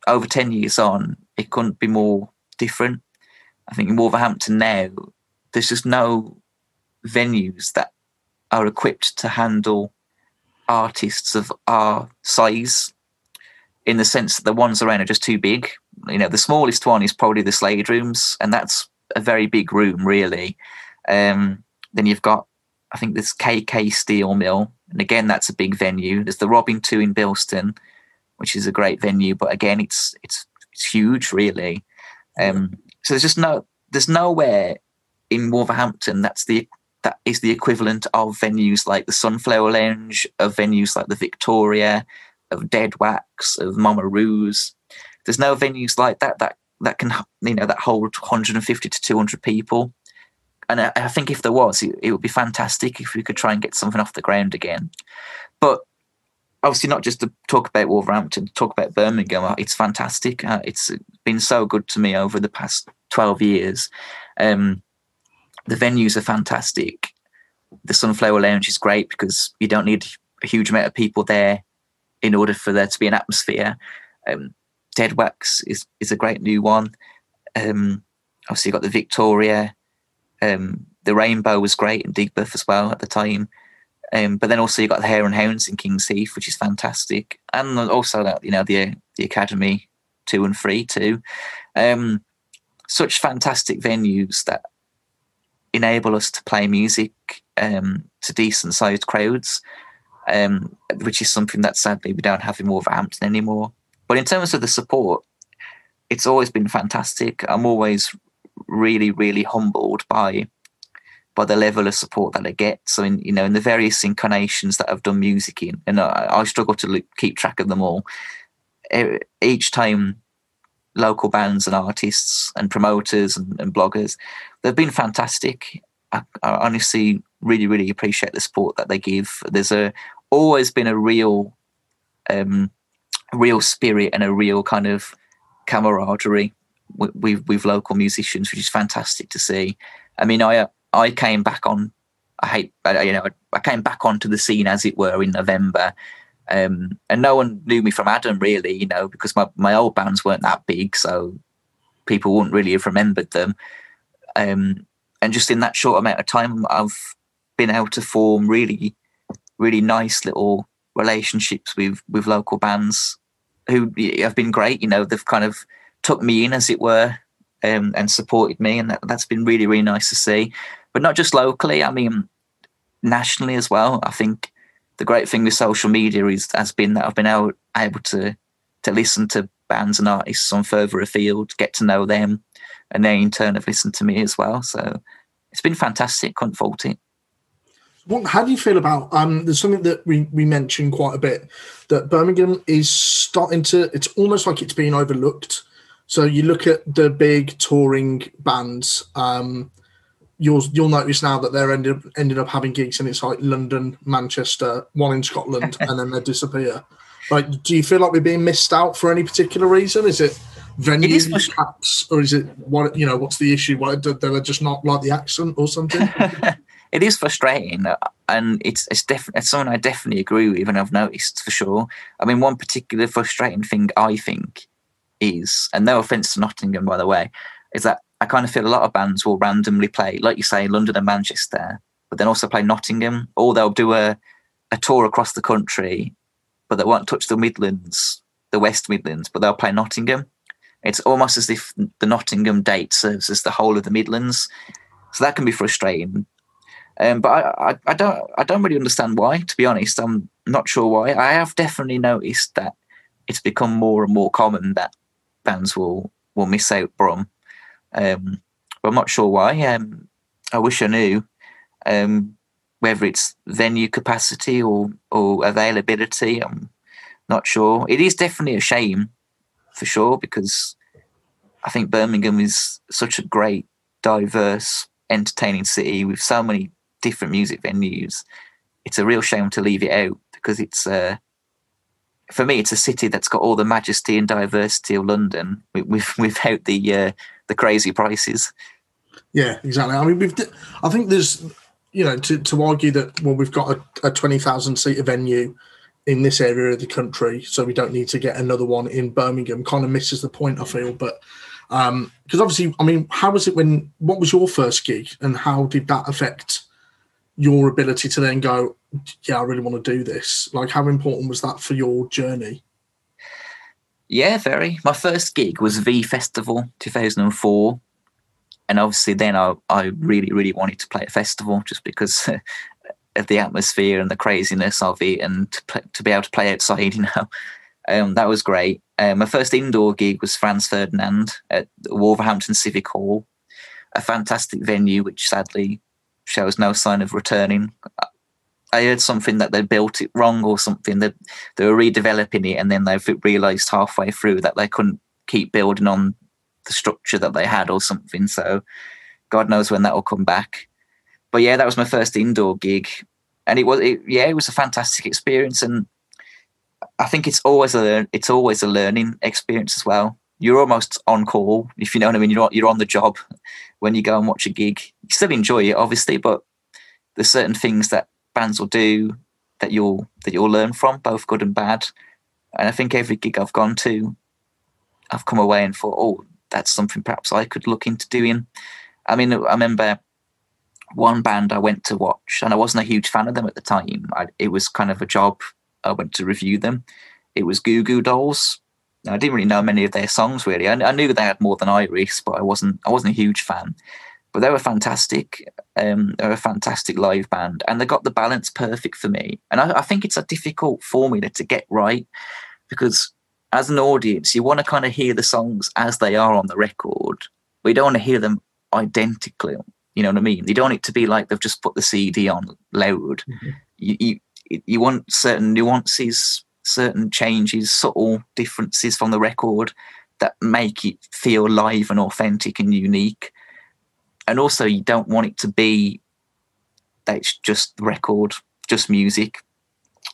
over ten years on, it couldn't be more different. I think in Wolverhampton now, there's just no venues that are equipped to handle artists of our size in the sense that the ones around are just too big. You know, the smallest one is probably the Slade Rooms, and that's a very big room, really. Um, then you've got, I think, this KK Steel Mill, and again, that's a big venue. There's the Robin Two in Bilston, which is a great venue, but again, it's it's it's huge, really. Um, so there's just no there's nowhere in Wolverhampton that's the that is the equivalent of venues like the Sunflower Lounge, of venues like the Victoria, of Dead Wax, of Mama Roux's. There's no venues like that that that can you know that hold 150 to 200 people. And I, I think if there was, it, it would be fantastic if we could try and get something off the ground again. But obviously not just to talk about Wolverhampton, talk about Birmingham. Uh, it's fantastic. Uh, it's been so good to me over the past 12 years. Um, the venues are fantastic. The Sunflower Lounge is great because you don't need a huge amount of people there in order for there to be an atmosphere. Um, Dead Wax is, is a great new one. Um, obviously, you've got the Victoria. Um, the Rainbow was great in Digbeth as well at the time. Um, but then also you've got the Hare and Hounds in Kings Heath, which is fantastic, and also you know the the Academy two and three too. Um, such fantastic venues that enable us to play music um, to decent sized crowds, um, which is something that sadly we don't have in Wolverhampton anymore. But in terms of the support, it's always been fantastic. I'm always really, really humbled by by the level of support that I get. So, in you know, in the various incarnations that I've done music in, and I, I struggle to look, keep track of them all. Each time, local bands and artists and promoters and, and bloggers, they've been fantastic. I, I, honestly really, really appreciate the support that they give. There's a always been a real, um, real spirit and a real kind of camaraderie with, with local musicians, which is fantastic to see. I mean, I I came back on. I hate, you know, I came back onto the scene as it were in November, um, and no one knew me from Adam really, you know, because my my old bands weren't that big, so people wouldn't really have remembered them. Um, and just in that short amount of time, I've been able to form really, really nice little relationships with with local bands who have been great. You know, they've kind of took me in, as it were, um, and supported me, and that, that's been really, really nice to see. But not just locally, I mean, nationally as well. I think the great thing with social media is has been that I've been able, able to to listen to bands and artists on further afield, get to know them, and they in turn have listened to me as well. So it's been fantastic. Couldn't fault it. What, how do you feel about um there's something that we, we mentioned quite a bit that Birmingham is starting to it's almost like it's being overlooked so you look at the big touring bands. Um, you'll you'll notice now that they're ended up, ended up having gigs, and it's like London, Manchester, one in Scotland, and then they disappear. Like, do you feel like we're being missed out for any particular reason? Is it venue it is perhaps, or is it what you know? What's the issue? What they're just not like the accent or something? it is frustrating, and it's it's definitely it's something I definitely agree with, and I've noticed for sure. I mean, one particular frustrating thing I think is, and no offense to Nottingham, by the way, is that I kind of feel a lot of bands will randomly play, like you say, London and Manchester, but then also play Nottingham, or they'll do a, a tour across the country, but they won't touch the Midlands, the West Midlands, but they'll play Nottingham. It's almost as if the Nottingham date serves as the whole of the Midlands, so that can be frustrating. Um, but I, I, I don't I don't really understand why. To be honest, I'm not sure why. I have definitely noticed that it's become more and more common that bands will will miss out Brum. Um, I'm not sure why. Um, I wish I knew um, whether it's venue capacity or or availability. I'm not sure. It is definitely a shame for sure because I think Birmingham is such a great, diverse, entertaining city with so many different music venues. It's a real shame to leave it out because it's uh, for me, it's a city that's got all the majesty and diversity of London with, without the uh, the crazy prices. Yeah, exactly. I mean, we've. I think there's, you know, to, to argue that well, we've got a, a twenty thousand seat venue in this area of the country, so we don't need to get another one in Birmingham. Kind of misses the point, I feel. But because um, obviously, I mean, how was it when? What was your first gig, and how did that affect your ability to then go? yeah, I really want to do this? Like, how important was that for your journey? Yeah, very. My first gig was V Festival 2004. And obviously, then I, I really, really wanted to play a festival just because of the atmosphere and the craziness of it and to, to be able to play outside, you know. Um, that was great. Um, my first indoor gig was Franz Ferdinand at Wolverhampton Civic Hall, a fantastic venue which sadly shows no sign of returning. I heard something that they built it wrong or something that they were redeveloping it and then they've realized halfway through that they couldn't keep building on the structure that they had or something. So God knows when that will come back. But yeah, that was my first indoor gig, and it was it, yeah, it was a fantastic experience, and I think it's always a it's always a learning experience as well. You're almost on call, if you know what I mean. You're you're on the job when you go and watch a gig. You still enjoy it, obviously, but there's certain things that bands will do that you'll that you'll learn from, both good and bad. And I think every gig I've gone to, I've come away and thought, oh, that's something perhaps I could look into doing. I mean, I remember one band I went to watch, and I wasn't a huge fan of them at the time. I, it was kind of a job. I went to review them. It was Goo Goo Dolls. I didn't really know many of their songs really. I, I knew they had more than Iris, but I wasn't. I wasn't a huge fan. But they were fantastic. Um, they were a fantastic live band, and they got the balance perfect for me. And I, I think it's a difficult formula to get right because as an audience, you want to kind of hear the songs as they are on the record. We don't want to hear them identically. You know what I mean? You don't want it to be like they've just put the CD on loud. Mm-hmm. You, you you want certain nuances, certain changes, subtle differences from the record that make it feel live and authentic and unique. And also, you don't want it to be that it's just the record, just music.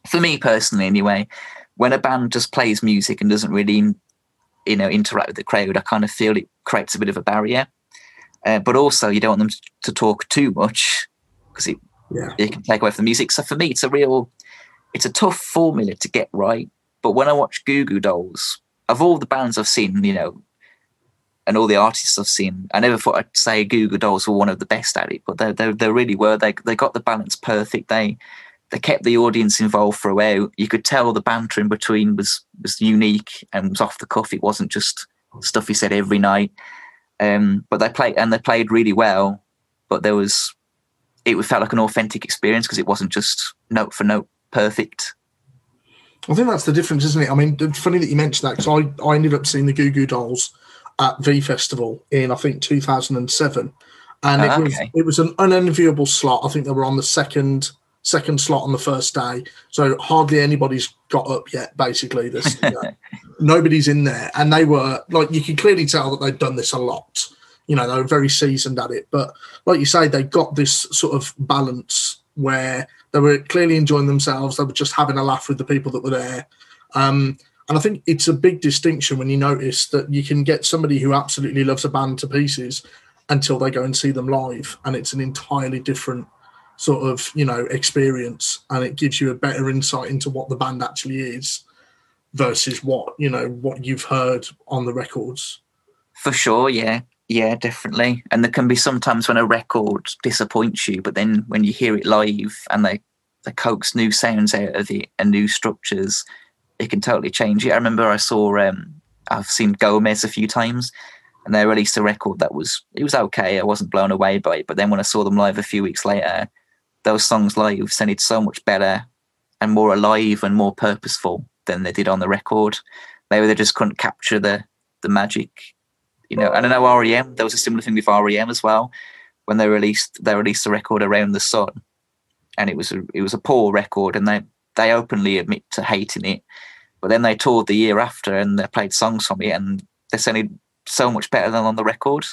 For me personally, anyway, when a band just plays music and doesn't really, you know, interact with the crowd, I kind of feel it creates a bit of a barrier. Uh, but also, you don't want them to talk too much because it yeah. it can take away from the music. So for me, it's a real, it's a tough formula to get right. But when I watch Goo Goo Dolls, of all the bands I've seen, you know, and all the artists I've seen, I never thought I'd say Goo Goo Dolls were one of the best at it, but they they they really were. They they got the balance perfect. They they kept the audience involved throughout. You could tell the banter in between was was unique and was off the cuff. It wasn't just stuff he said every night. Um, but they played and they played really well. But there was it felt like an authentic experience because it wasn't just note for note perfect. I think that's the difference, isn't it? I mean, it's funny that you mentioned that because I, I ended up seeing the Goo Goo Dolls at V Festival in I think 2007, and it was it was an unenviable slot. I think they were on the second second slot on the first day. So hardly anybody's got up yet. Basically, this you know, nobody's in there, and they were like you can clearly tell that they'd done this a lot. You know, they were very seasoned at it. But like you say, they got this sort of balance where they were clearly enjoying themselves. They were just having a laugh with the people that were there. Um, and I think it's a big distinction when you notice that you can get somebody who absolutely loves a band to pieces until they go and see them live, and it's an entirely different sort of you know experience and it gives you a better insight into what the band actually is versus what you know what you've heard on the records. For sure yeah. Yeah definitely. And there can be sometimes when a record disappoints you but then when you hear it live and they they coax new sounds out of it and new structures it can totally change it. I remember i saw um i've seen gomez a few times and they released a record that was it was okay i wasn't blown away by it but then when i saw them live a few weeks later those songs live sounded so much better and more alive and more purposeful than they did on the record. Maybe they just couldn't capture the the magic, you know. And I know REM. There was a similar thing with REM as well when they released they released a record around the sun, and it was a it was a poor record, and they they openly admit to hating it. But then they toured the year after and they played songs from it, and they sounded so much better than on the record.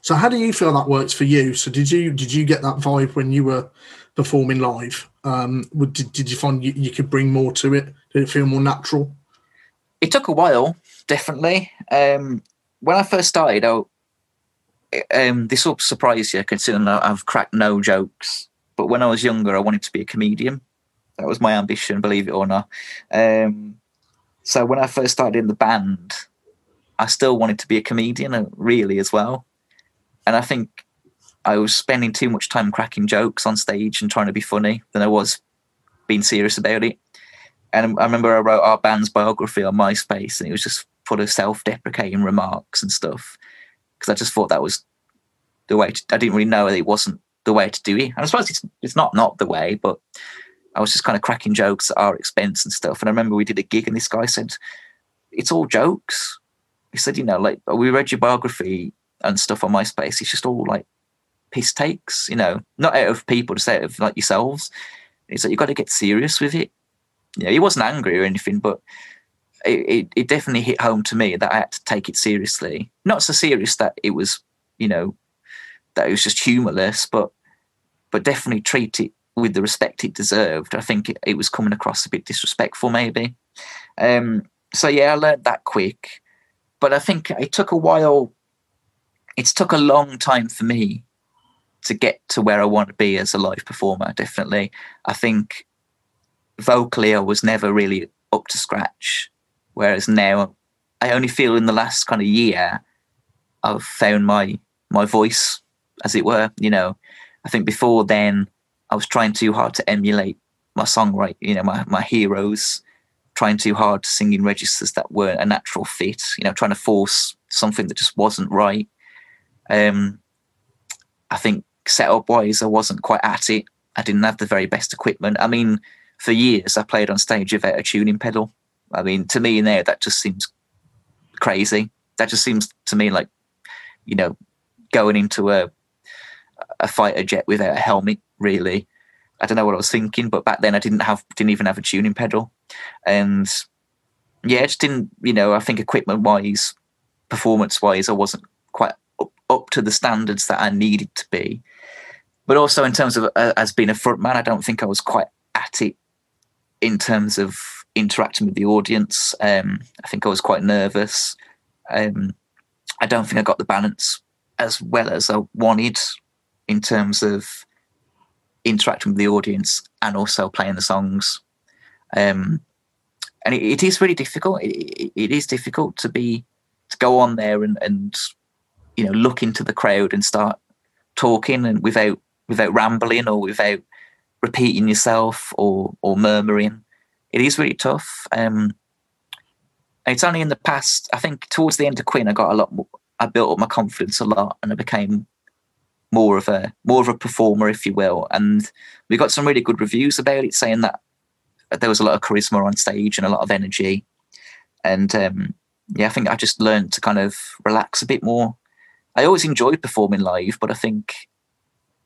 So how do you feel that works for you? So did you did you get that vibe when you were performing live? Um, did, did you find you, you could bring more to it? Did it feel more natural? It took a while, definitely. Um, when I first started, I, um, this will surprise you considering I've cracked no jokes. But when I was younger, I wanted to be a comedian. That was my ambition, believe it or not. Um, so when I first started in the band, I still wanted to be a comedian, uh, really, as well and I think I was spending too much time cracking jokes on stage and trying to be funny than I was being serious about it. And I remember I wrote our band's biography on MySpace, and it was just full of self-deprecating remarks and stuff because I just thought that was the way. To, I didn't really know that it wasn't the way to do it. And I suppose it's it's not not the way, but I was just kind of cracking jokes at our expense and stuff. And I remember we did a gig, and this guy said, "It's all jokes." He said, "You know, like we read your biography and stuff on MySpace, it's just all like piss takes, you know, not out of people, just out of like yourselves. It's like you've got to get serious with it. You know, he wasn't angry or anything, but it, it, it, definitely hit home to me that I had to take it seriously. Not so serious that it was, you know, that it was just humorless, but but definitely treat it with the respect it deserved. I think it, it was coming across a bit disrespectful, maybe. Um, so yeah, I learned that quick, but I think it took a while it's took a long time for me to get to where I want to be as a live performer. Definitely, I think vocally I was never really up to scratch. Whereas now, I only feel in the last kind of year I've found my my voice as it were. You know, I think before then I was trying too hard to emulate my songwriting, you know, my, my heroes, trying too hard to sing in registers that weren't a natural fit, you know, trying to force something that just wasn't right. Um, I think setup wise, I wasn't quite at it. I didn't have the very best equipment. I mean, for years, I played on stage without a tuning pedal. I mean, to me, in there, that just seems crazy. That just seems to me like, you know, going into a a fighter jet without a helmet. Really, I don't know what I was thinking, but back then I didn't have didn't even have a tuning pedal, and yeah, I just didn't. You know, I think equipment wise, performance wise, I wasn't quite up, up to the standards that I needed to be. But also in terms of uh, as being a frontman, I don't think I was quite at it in terms of interacting with the audience. Um, I think I was quite nervous. Um, I don't think I got the balance as well as I wanted in terms of interacting with the audience and also playing the songs. Um, and it, it is really difficult. It, it is difficult to be to go on there and, and you know look into the crowd and start talking and without without rambling or without repeating yourself or or murmuring. It is really tough. Um, it's only in the past, I think, towards the end of Quinn, I got a lot. More, I built up my confidence a lot, and I became more of a more of a performer, if you will. And we got some really good reviews about it, saying that there was a lot of charisma on stage and a lot of energy. And um, yeah, I think I just learned to kind of relax a bit more. I always enjoyed performing live, but I think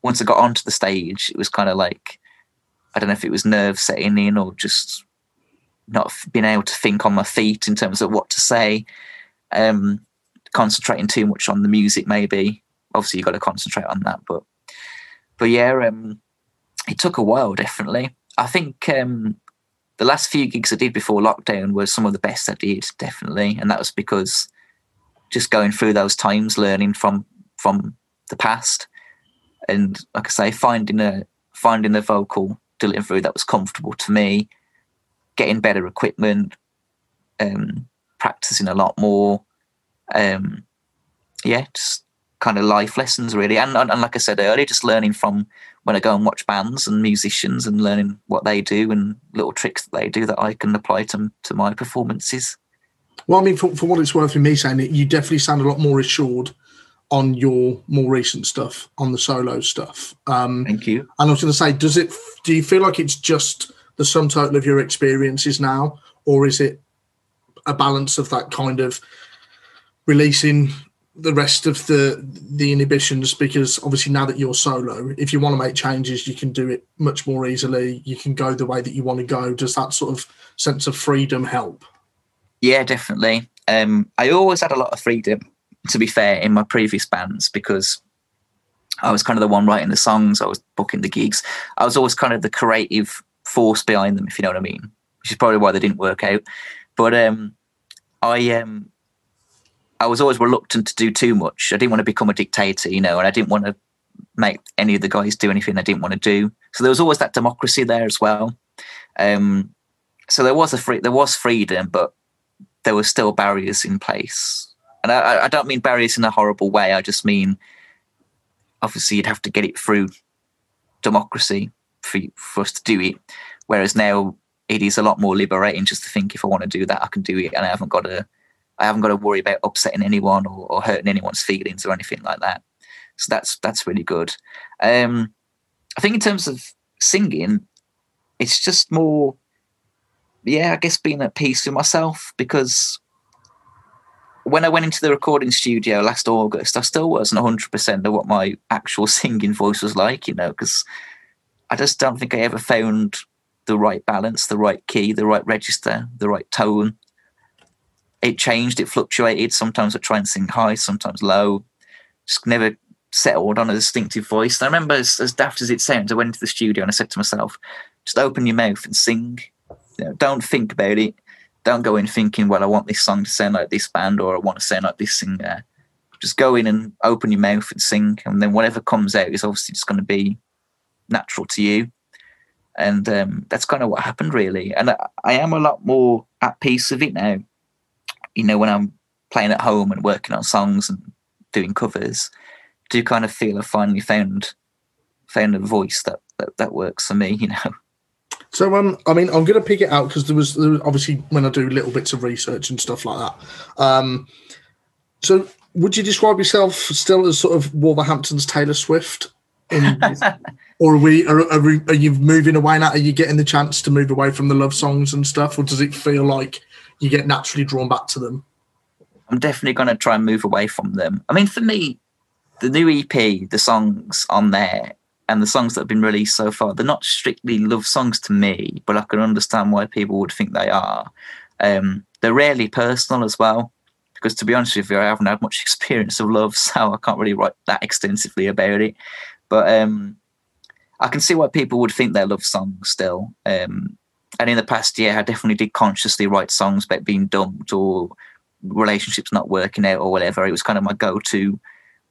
once I got onto the stage, it was kind of like I don't know if it was nerves setting in or just not being able to think on my feet in terms of what to say. Um, concentrating too much on the music, maybe. Obviously, you've got to concentrate on that, but but yeah, um, it took a while. Definitely, I think um, the last few gigs I did before lockdown were some of the best I did. Definitely, and that was because just going through those times, learning from from the past, and like I say, finding a finding a vocal delivery that was comfortable to me, getting better equipment, um, practicing a lot more. Um, yeah, just kind of life lessons really, and, and, and like I said earlier, just learning from when I go and watch bands and musicians and learning what they do and little tricks that they do that I can apply to to my performances. Well, I mean, for, for what it's worth, with me saying it, you definitely sound a lot more assured on your more recent stuff, on the solo stuff. Um, Thank you. And I was going to say, does it? Do you feel like it's just the sum total of your experiences now, or is it a balance of that kind of releasing the rest of the the inhibitions? Because obviously now that you're solo, if you want to make changes, you can do it much more easily. You can go the way that you want to go. Does that sort of sense of freedom help? Yeah, definitely. Um, I always had a lot of freedom to be fair, in my previous bands because I was kind of the one writing the songs, I was booking the gigs. I was always kind of the creative force behind them, if you know what I mean. Which is probably why they didn't work out. But um, I um, I was always reluctant to do too much. I didn't want to become a dictator, you know, and I didn't want to make any of the guys do anything they didn't want to do. So there was always that democracy there as well. Um, so there was a free, there was freedom, but there were still barriers in place and I, I don't mean barriers in a horrible way. I just mean obviously you'd have to get it through democracy for for us to do it. Whereas now it is a lot more liberating just to think if I want to do that, I can do it, and I haven't got to I haven't got to worry about upsetting anyone or, or hurting anyone's feelings or anything like that. So that's that's really good. Um, I think in terms of singing, it's just more, yeah, I guess being at peace with myself because when I went into the recording studio last August, I still wasn't 100% of what my actual singing voice was like, you know, because I just don't think I ever found the right balance, the right key, the right register, the right tone. It changed, it fluctuated. Sometimes I try and sing high, sometimes low. Just never settled on a distinctive voice. And I remember, as, as daft as it sounds, I went into the studio and I said to myself, just open your mouth and sing. You know, don't think about it don't go in thinking, well, I want this song to sound like this band or I want to sound like this singer. Just go in and open your mouth and sing, and then whatever comes out is obviously just going to be natural to you. And um, that's kind of what happened, really. And I, I am a lot more at peace with it now. You know, when I'm playing at home and working on songs and doing covers, do kind of feel I finally found found a voice that that, that works for me. You know. So um, I mean, I'm going to pick it out because there, was there was obviously when I do little bits of research and stuff like that. Um, so would you describe yourself still as sort of Wolverhampton's Taylor Swift? In, or are we are, are, we, are you moving away now? Are you getting the chance to move away from the love songs and stuff, or does it feel like you get naturally drawn back to them? I'm definitely going to try and move away from them. I mean, for me, the new EP, the songs on there, and the songs that have been released so far, they're not strictly love songs to me, but I can understand why people would think they are. Um, they're rarely personal as well, because to be honest with you, I haven't had much experience of love, so I can't really write that extensively about it. But um, I can see why people would think they're love songs still. Um, and in the past year, I definitely did consciously write songs about being dumped or relationships not working out or whatever. It was kind of my go-to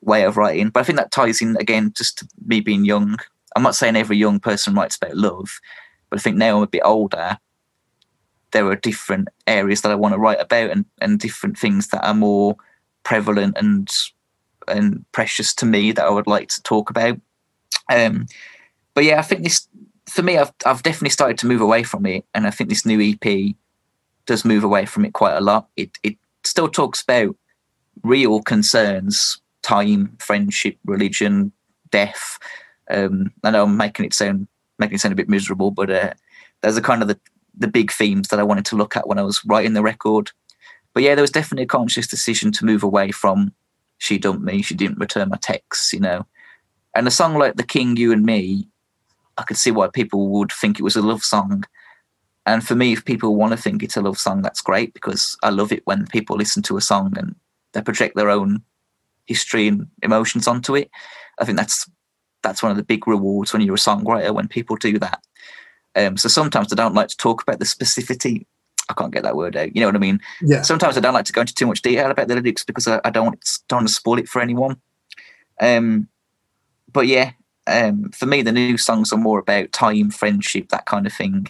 way of writing. But I think that ties in again just to me being young. I'm not saying every young person writes about love, but I think now I'm a bit older. There are different areas that I want to write about and, and different things that are more prevalent and and precious to me that I would like to talk about. Um, but yeah, I think this for me, I've I've definitely started to move away from it, and I think this new EP does move away from it quite a lot. It it still talks about real concerns time, friendship, religion, death. Um, I know I'm making it sound making it sound a bit miserable, but uh, those are kind of the, the big themes that I wanted to look at when I was writing the record. But yeah, there was definitely a conscious decision to move away from she dumped me, she didn't return my texts, you know. And a song like The King, You and Me, I could see why people would think it was a love song. And for me, if people want to think it's a love song, that's great because I love it when people listen to a song and they project their own history and emotions onto it. I think that's that's one of the big rewards when you're a songwriter when people do that. Um, so sometimes I don't like to talk about the specificity. I can't get that word out. You know what I mean? Yeah. Sometimes I don't like to go into too much detail about the lyrics because I, I don't don't want to spoil it for anyone. Um, but yeah, um, for me, the new songs are more about time, friendship, that kind of thing.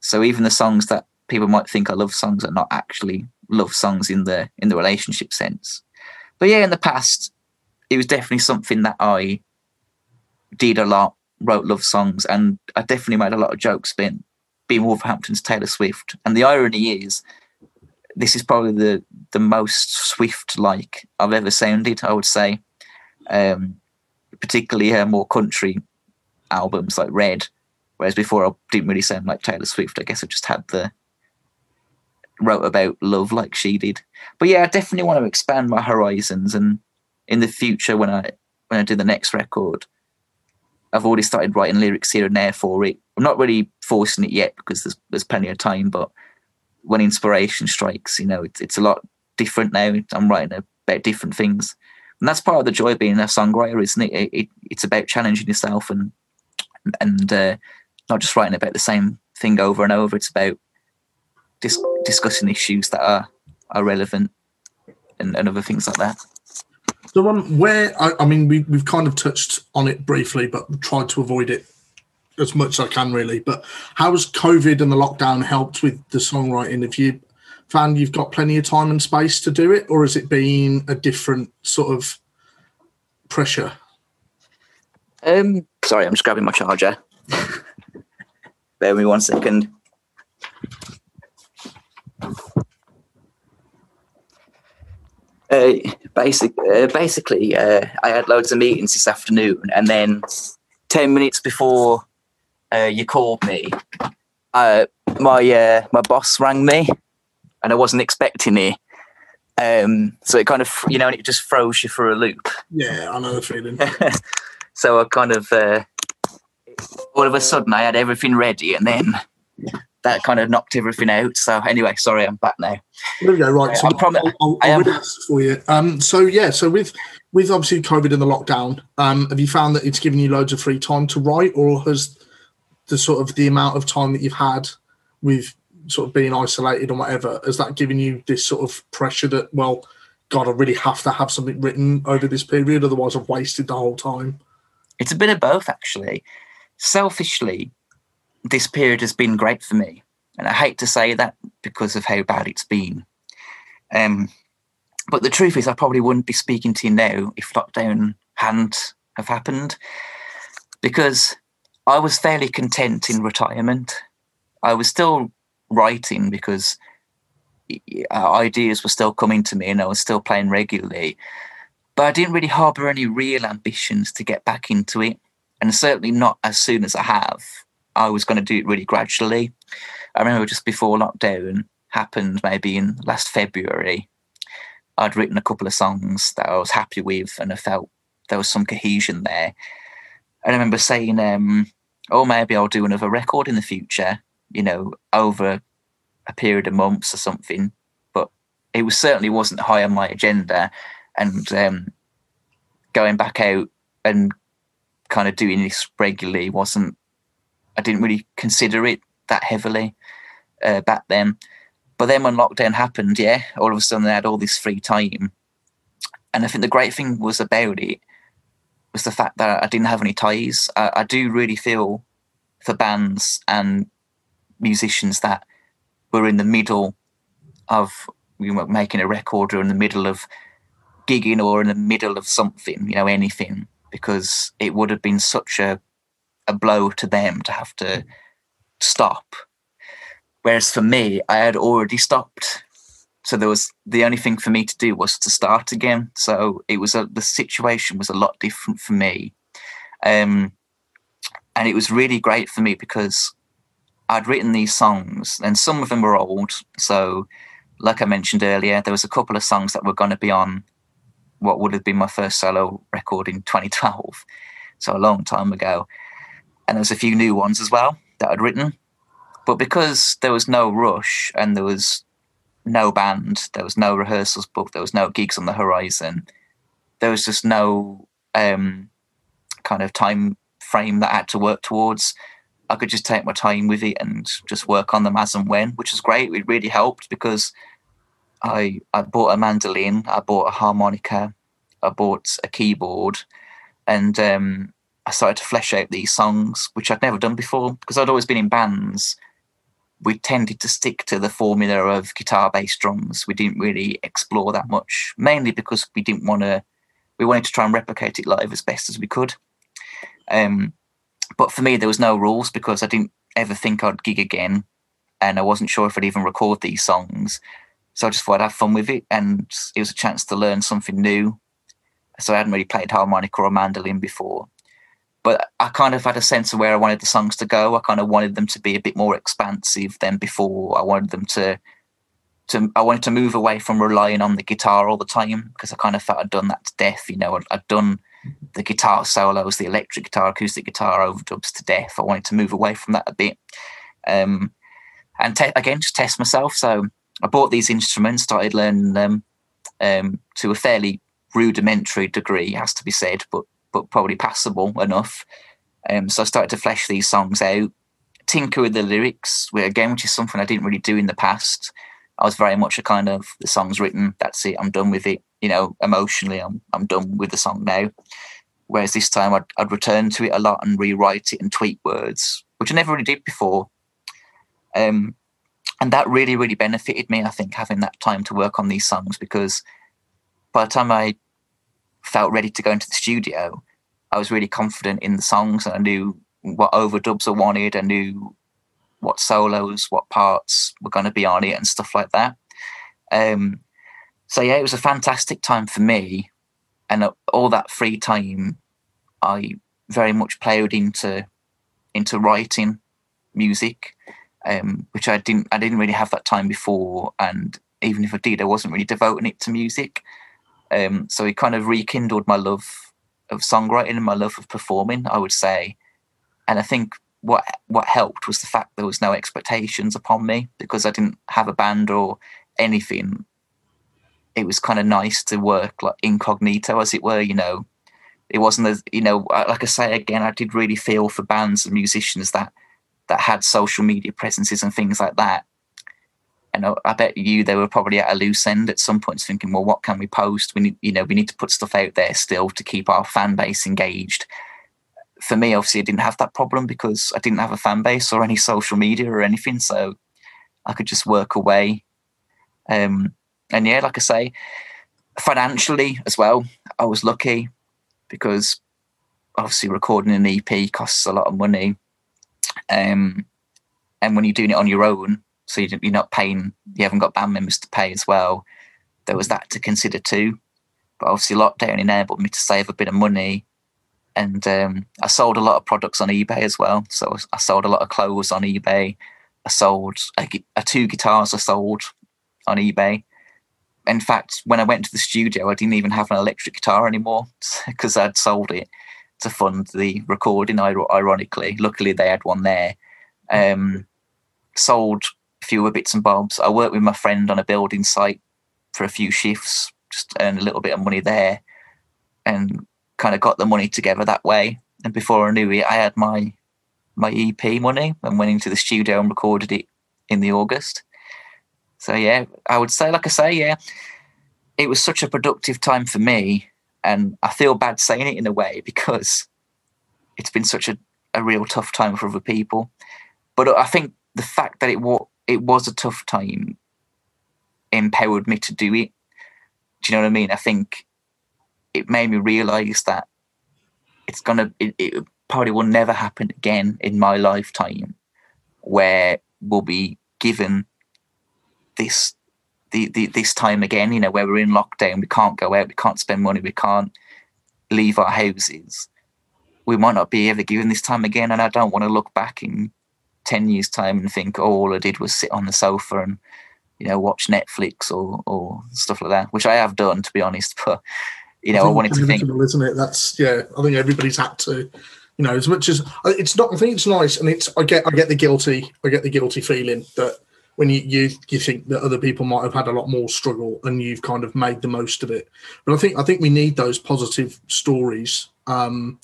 So even the songs that people might think are love songs are not actually love songs in the in the relationship sense. But yeah, in the past, it was definitely something that I did a lot, wrote love songs, and I definitely made a lot of jokes being, being Wolverhampton's Taylor Swift. And the irony is, this is probably the, the most Swift like I've ever sounded, I would say. Um, particularly her more country albums like Red, whereas before I didn't really sound like Taylor Swift. I guess I just had the wrote about love like she did. But yeah, I definitely want to expand my horizons and in the future when I when I do the next record, I've already started writing lyrics here and there for it. I'm not really forcing it yet because there's there's plenty of time, but when inspiration strikes, you know, it's it's a lot different now. I'm writing about different things. And that's part of the joy of being a songwriter, isn't it? it, it it's about challenging yourself and and uh, not just writing about the same thing over and over. It's about dis- discussing issues that are are relevant and, and other things like that. So, um, where I, I mean, we, we've kind of touched on it briefly, but tried to avoid it as much as I can, really. But how has COVID and the lockdown helped with the songwriting? Have you found you've got plenty of time and space to do it, or has it been a different sort of pressure? Um, sorry, I'm just grabbing my charger. Bear with me one second. Uh, basic, uh, basically, uh, I had loads of meetings this afternoon, and then ten minutes before uh, you called me, uh, my uh, my boss rang me, and I wasn't expecting it. Um, so it kind of, you know, it just throws you for a loop. Yeah, I know the feeling. so I kind of, all of a sudden, I had everything ready, and then that kind of knocked everything out. So anyway, sorry, I'm back now. There we go. Right, so I'll, I'll, I'll, I'll read for you. Um, so yeah, so with with obviously COVID and the lockdown, um, have you found that it's given you loads of free time to write, or has the sort of the amount of time that you've had with sort of being isolated and whatever has that given you this sort of pressure that well, God, I really have to have something written over this period, otherwise I've wasted the whole time. It's a bit of both, actually. Selfishly, this period has been great for me. And I hate to say that because of how bad it's been. Um, but the truth is, I probably wouldn't be speaking to you now if lockdown hadn't have happened because I was fairly content in retirement. I was still writing because ideas were still coming to me and I was still playing regularly. But I didn't really harbour any real ambitions to get back into it. And certainly not as soon as I have. I was going to do it really gradually. I remember just before lockdown happened, maybe in last February, I'd written a couple of songs that I was happy with and I felt there was some cohesion there. I remember saying, um, oh, maybe I'll do another record in the future, you know, over a period of months or something. But it was certainly wasn't high on my agenda. And um, going back out and kind of doing this regularly wasn't, I didn't really consider it that heavily uh, back then. But then when lockdown happened, yeah, all of a sudden I had all this free time. And I think the great thing was about it was the fact that I didn't have any ties. I, I do really feel for bands and musicians that were in the middle of you know, making a record or in the middle of gigging or in the middle of something, you know, anything, because it would have been such a a blow to them to have to stop. Whereas for me, I had already stopped. So there was the only thing for me to do was to start again. So it was a the situation was a lot different for me. Um, and it was really great for me because I'd written these songs, and some of them were old. So, like I mentioned earlier, there was a couple of songs that were going to be on what would have been my first solo record in 2012, so a long time ago. And there was a few new ones as well that I'd written. But because there was no rush and there was no band, there was no rehearsals booked, there was no gigs on the horizon, there was just no um, kind of time frame that I had to work towards. I could just take my time with it and just work on them as and when, which was great. It really helped because I I bought a mandolin, I bought a harmonica, I bought a keyboard, and um, I started to flesh out these songs, which I'd never done before because I'd always been in bands. We tended to stick to the formula of guitar, bass, drums. We didn't really explore that much, mainly because we didn't want to. We wanted to try and replicate it live as best as we could. Um, but for me, there was no rules because I didn't ever think I'd gig again, and I wasn't sure if I'd even record these songs. So I just thought I'd have fun with it, and it was a chance to learn something new. So I hadn't really played harmonica or mandolin before, but I kind of had a sense of where I wanted the songs to go. I kind of wanted them to be a bit more expansive than before. I wanted them to, to I wanted to move away from relying on the guitar all the time because I kind of felt I'd done that to death. You know, I'd, I'd done the guitar solos, the electric guitar, acoustic guitar overdubs to death. I wanted to move away from that a bit, um, and te- again just test myself. So I bought these instruments, started learning them um, to a fairly rudimentary degree, has to be said, but but probably passable enough. Um, so I started to flesh these songs out, tinker with the lyrics, again, which is something I didn't really do in the past. I was very much a kind of the song's written, that's it, I'm done with it. You know, emotionally, I'm I'm done with the song now. Whereas this time, I'd, I'd return to it a lot and rewrite it and tweak words, which I never really did before. Um, and that really really benefited me i think having that time to work on these songs because by the time i felt ready to go into the studio i was really confident in the songs and i knew what overdubs i wanted. I knew what solos what parts were going to be on it and stuff like that. Um, so yeah it was a fantastic time for me. And all that free time i very much played into into writing music um, which I didn't I didn't really have that time before, and even if I did, I wasn't really devoting it to music. Um, so it kind of rekindled my love of songwriting and my love of performing, I would say. And I think what what helped was the fact there was no expectations upon me because I didn't have a band or anything. It was kind of nice to work like incognito, as it were. You know, it wasn't as you know, like I say again, I did really feel for bands and musicians that that had social media presences and things like that. And I bet you they were probably at a loose end at some points, thinking, "Well, what can we post? We need, you know, we need to put stuff out there still to keep our fan base engaged." For me, obviously, I didn't have that problem because I didn't have a fan base or any social media or anything, so I could just work away. Um, and yeah, like I say, financially as well, I was lucky. because obviously recording an EP costs a lot of money. Um, and when you're doing it on your own, so you're not paying, you haven't got band members to pay as well. There was that to consider too. But obviously, lockdown enabled me to save a bit of money, and um, I sold a lot of products on eBay as well. So I sold a lot of clothes on eBay. I sold a, a two guitars. I sold on eBay. In fact, when I went to the studio, I didn't even have an electric guitar anymore because I'd sold it to fund the recording. Ironically, luckily they had one there. Um, sold fewer bits and bobs. I worked with my friend on a building site for a few shifts, just earn a little bit of money there, and kind of got the money together that way. And before I knew it, I had my my EP money and went into the studio and recorded it in the August. So yeah, I would say, like I say, yeah, it was such a productive time for me, and I feel bad saying it in a way because it's been such a, a real tough time for other people. But I think the fact that it was it was a tough time empowered me to do it. Do you know what I mean? I think it made me realize that it's gonna it, it probably will never happen again in my lifetime where we'll be given this the, the this time again you know where we're in lockdown we can't go out we can't spend money we can't leave our houses we might not be ever given this time again and i don't want to look back in 10 years time and think oh, all i did was sit on the sofa and you know watch netflix or or stuff like that which i have done to be honest but you know i, I wanted to think isn't it that's yeah i think everybody's had to you know as much as it's not i think it's nice and it's i get i get the guilty i get the guilty feeling that when you, you you think that other people might have had a lot more struggle and you've kind of made the most of it. But i think i think we need those positive stories um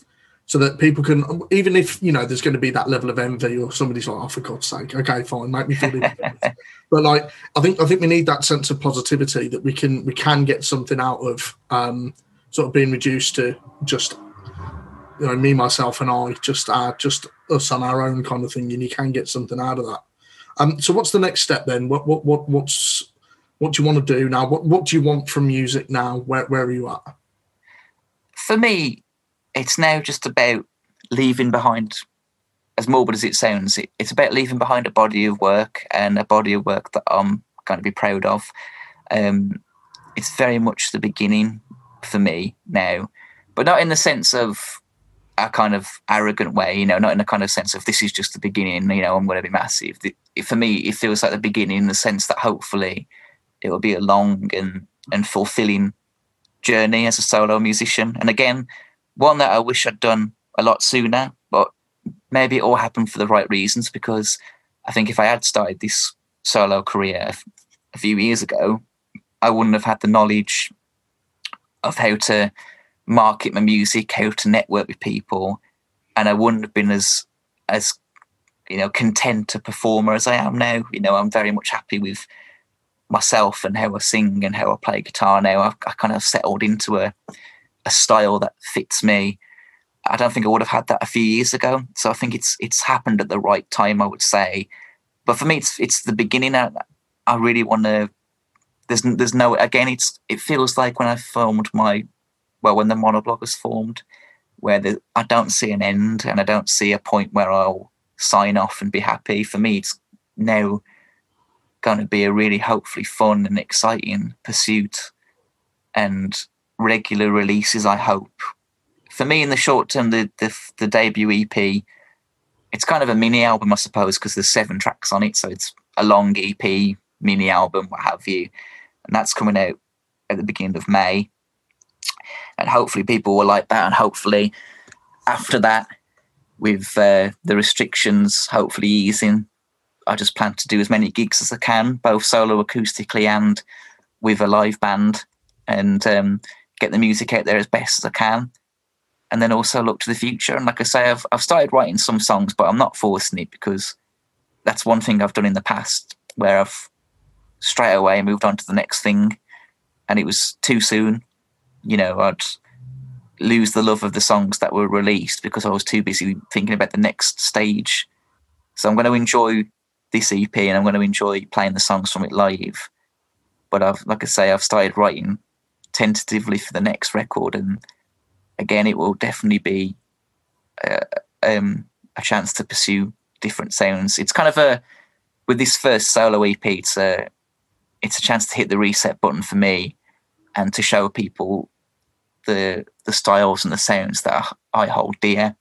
so that people can, even if you know there's going to be that level of envy, or somebody's like, "Oh, for God's sake, okay, fine, make me feel." but like, I think I think we need that sense of positivity that we can we can get something out of um, sort of being reduced to just you know me, myself, and I, just uh, just us on our own kind of thing, and you can get something out of that. Um, so what's the next step then? What what what what's what do you want to do now? What what do you want from music now? Where where are you at? For me, it's now just about leaving behind, as morbid as it sounds, it, it's about leaving behind a body of work and a body of work that I'm going to be proud of. Um, it's very much the beginning for me now, but not in the sense of a kind of arrogant way, you know, not in a kind of sense of this is just the beginning, you know, I'm going to be massive. The, for me, it feels like the beginning in the sense that hopefully it will be a long and, and fulfilling journey as a solo musician. And again, one that I wish I'd done a lot sooner, but maybe it all happened for the right reasons because I think if I had started this solo career a few years ago, I wouldn't have had the knowledge of how to market my music, how to network with people, and I wouldn't have been as as you know content a performer as I am now. You know, I'm very much happy with myself and how I sing and how I play guitar now. I've I kind of settled into a a style that fits me. I don't think I would have had that a few years ago. So I think it's it's happened at the right time, I would say. But for me, it's it's the beginning. I, I really want to. There's there's no again. It's it feels like when I formed my, well, when the monoblog was formed, where the, I don't see an end and I don't see a point where I'll sign off and be happy. For me, it's now going to be a really hopefully fun and exciting pursuit, and regular releases. I hope. For me, in the short term, the the, the debut EP, it's kind of a mini album, I suppose, because there's seven tracks on it, so it's a long EP, mini album, what have you, and that's coming out at the beginning of May. And hopefully, people will like that, and hopefully, after that, with uh, the restrictions hopefully easing, I just plan to do as many gigs as I can, both solo acoustically and with a live band. And um, get the music out there as best as I can, and then also look to the future. And like I say, I've I've started writing some songs, but I'm not forcing it because that's one thing I've done in the past where I've straight away moved on to the next thing, and it was too soon. You know, I'd lose the love of the songs that were released because I was too busy thinking about the next stage. So I'm going to enjoy this EP and I'm going to enjoy playing the songs from it live. But I've, like I say, I've started writing tentatively for the next record, and again, it will definitely be uh, um, a chance to pursue different sounds. It's kind of a with this first solo EP. It's a it's a chance to hit the reset button for me and to show people the the styles and the sounds that I hold dear.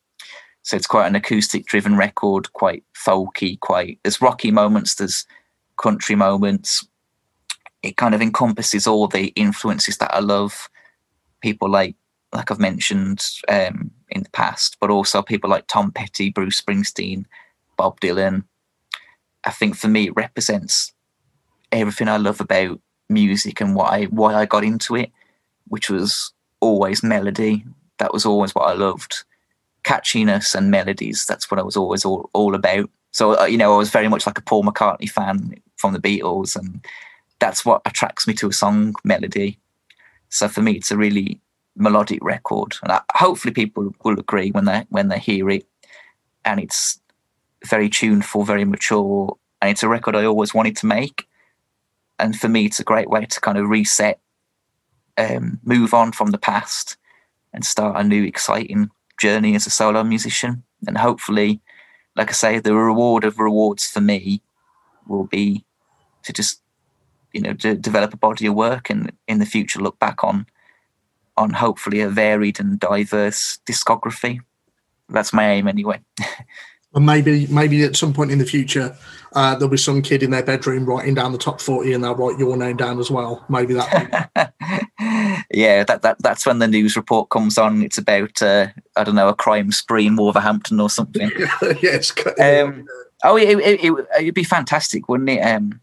So it's quite an acoustic driven record, quite folky, quite there's rocky moments, there's country moments. It kind of encompasses all the influences that I love. People like like I've mentioned um, in the past, but also people like Tom Petty, Bruce Springsteen, Bob Dylan. I think for me it represents everything I love about music and why I why I got into it, which was always melody. That was always what I loved. Catchiness and melodies. That's what I was always all, all about. So uh, you know, I was very much like a Paul McCartney fan from the Beatles, and that's what attracts me to a song melody. So for me, it's a really melodic record, and I, hopefully people will agree when they when they hear it. And it's very tuneful, very mature, and it's a record I always wanted to make. And for me, it's a great way to kind of reset, um, move on from the past, and start a new exciting journey as a solo musician. And hopefully, like I say, the reward of rewards for me will be to just, you know, to develop a body of work and in the future look back on on hopefully a varied and diverse discography. That's my aim anyway. and maybe maybe at some point in the future uh, there'll be some kid in their bedroom writing down the top 40 and they'll write your name down as well. Maybe that yeah that, that that's when the news report comes on. It's about uh, i don't know a crime spree in wolverhampton or something. Yes um, oh it, it, it, it'd be fantastic wouldn't it? Um,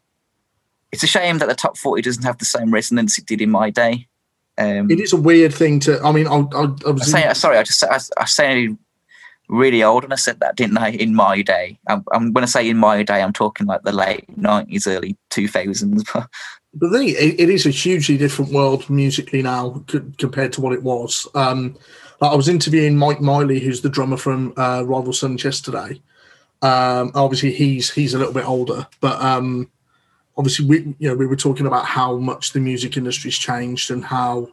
it's a shame that the top 40 doesn't have the same resonance it did in my day um, it is a weird thing to i mean i, I, I was I say, sorry i just I, I say really old and I said that, didn't I? In my day, I'm, I'm when I say in my day, I'm talking like the late nineties, early two thousands. but the it, it is a hugely different world musically now c- compared to what it was. Um, I was interviewing Mike Miley, who's the drummer from uh, Rival Sons yesterday. Um, obviously, he's he's a little bit older, but um, obviously, we you know we were talking about how much the music industry's changed and how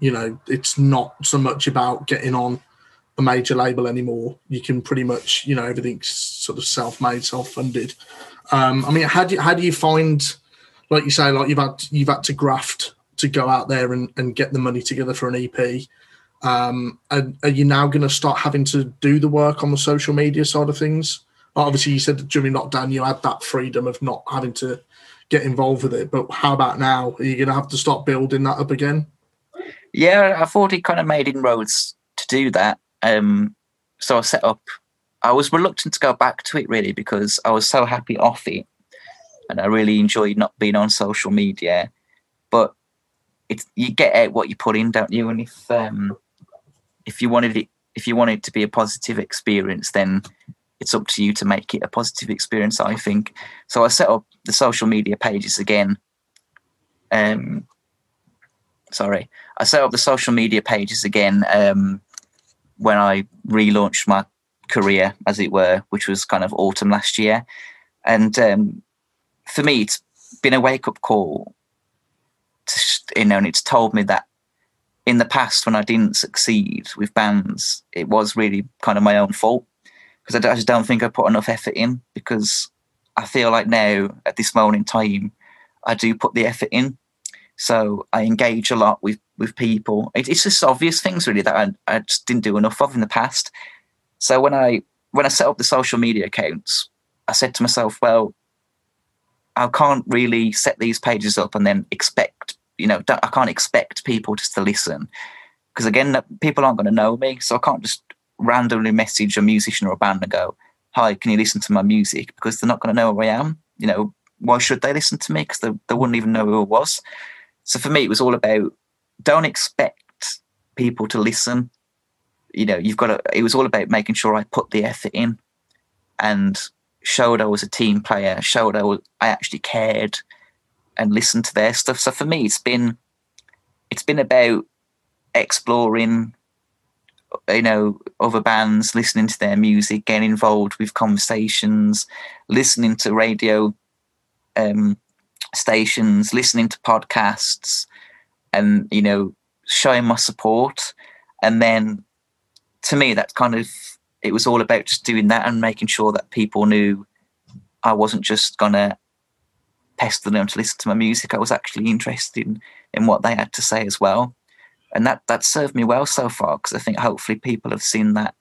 you know it's not so much about getting on a major label anymore. You can pretty much, you know, everything's sort of self-made, self-funded. Um, I mean, how do you, how do you find, like you say, like you've had you've had to graft to go out there and, and get the money together for an EP. Um, are, are you now going to start having to do the work on the social media side of things? Obviously, you said during lockdown you had that freedom of not having to get involved with it. But how about now? Are you going to have to start building that up again? Yeah, I've already kind of made inroads to do that. Um, so I set up. I was reluctant to go back to it really because I was so happy off it, and I really enjoyed not being on social media. But it's you get out what you put in, don't you? And if um, if you wanted it, if you wanted it to be a positive experience, then it's up to you to make it a positive experience. I think. So I set up the social media pages again. Um, sorry, I set up the social media pages again. Um, when I relaunched my career, as it were, which was kind of autumn last year. And um, for me, it's been a wake up call. To, you know, and it's told me that in the past, when I didn't succeed with bands, it was really kind of my own fault because I, just don't think I put enough effort in. Because I feel like now, at this moment in time, I do put the effort in. So I engage a lot with with people. It, it's just obvious things really that I, I just didn't do enough of in the past. So when I when I set up the social media accounts, I said to myself, well, I can't really set these pages up and then expect, you know, I can't expect people just to listen because again, people aren't going to know me, so I can't just randomly message a musician or a band and go, "Hi, can you listen to my music?" Because they're not going to know who I am. You know, why should they listen to me? Because they, they wouldn't even know who I was. So for me, it was all about don't expect people to listen. You know, you've got to, it was all about making sure I put the effort in and showed I was a team player, showed I, was, I actually cared and listened to their stuff. So for me, it's been, it's been about exploring, you know, other bands, listening to their music, getting involved with conversations, listening to radio um, stations, listening to podcasts, and you know showing my support and then to me, that's kind of it was all about just doing that and making sure that people knew I wasn't just gonna pester them to listen to my music. I was actually interested in, in what they had to say as well, and that that served me well so far because I think hopefully people have seen that.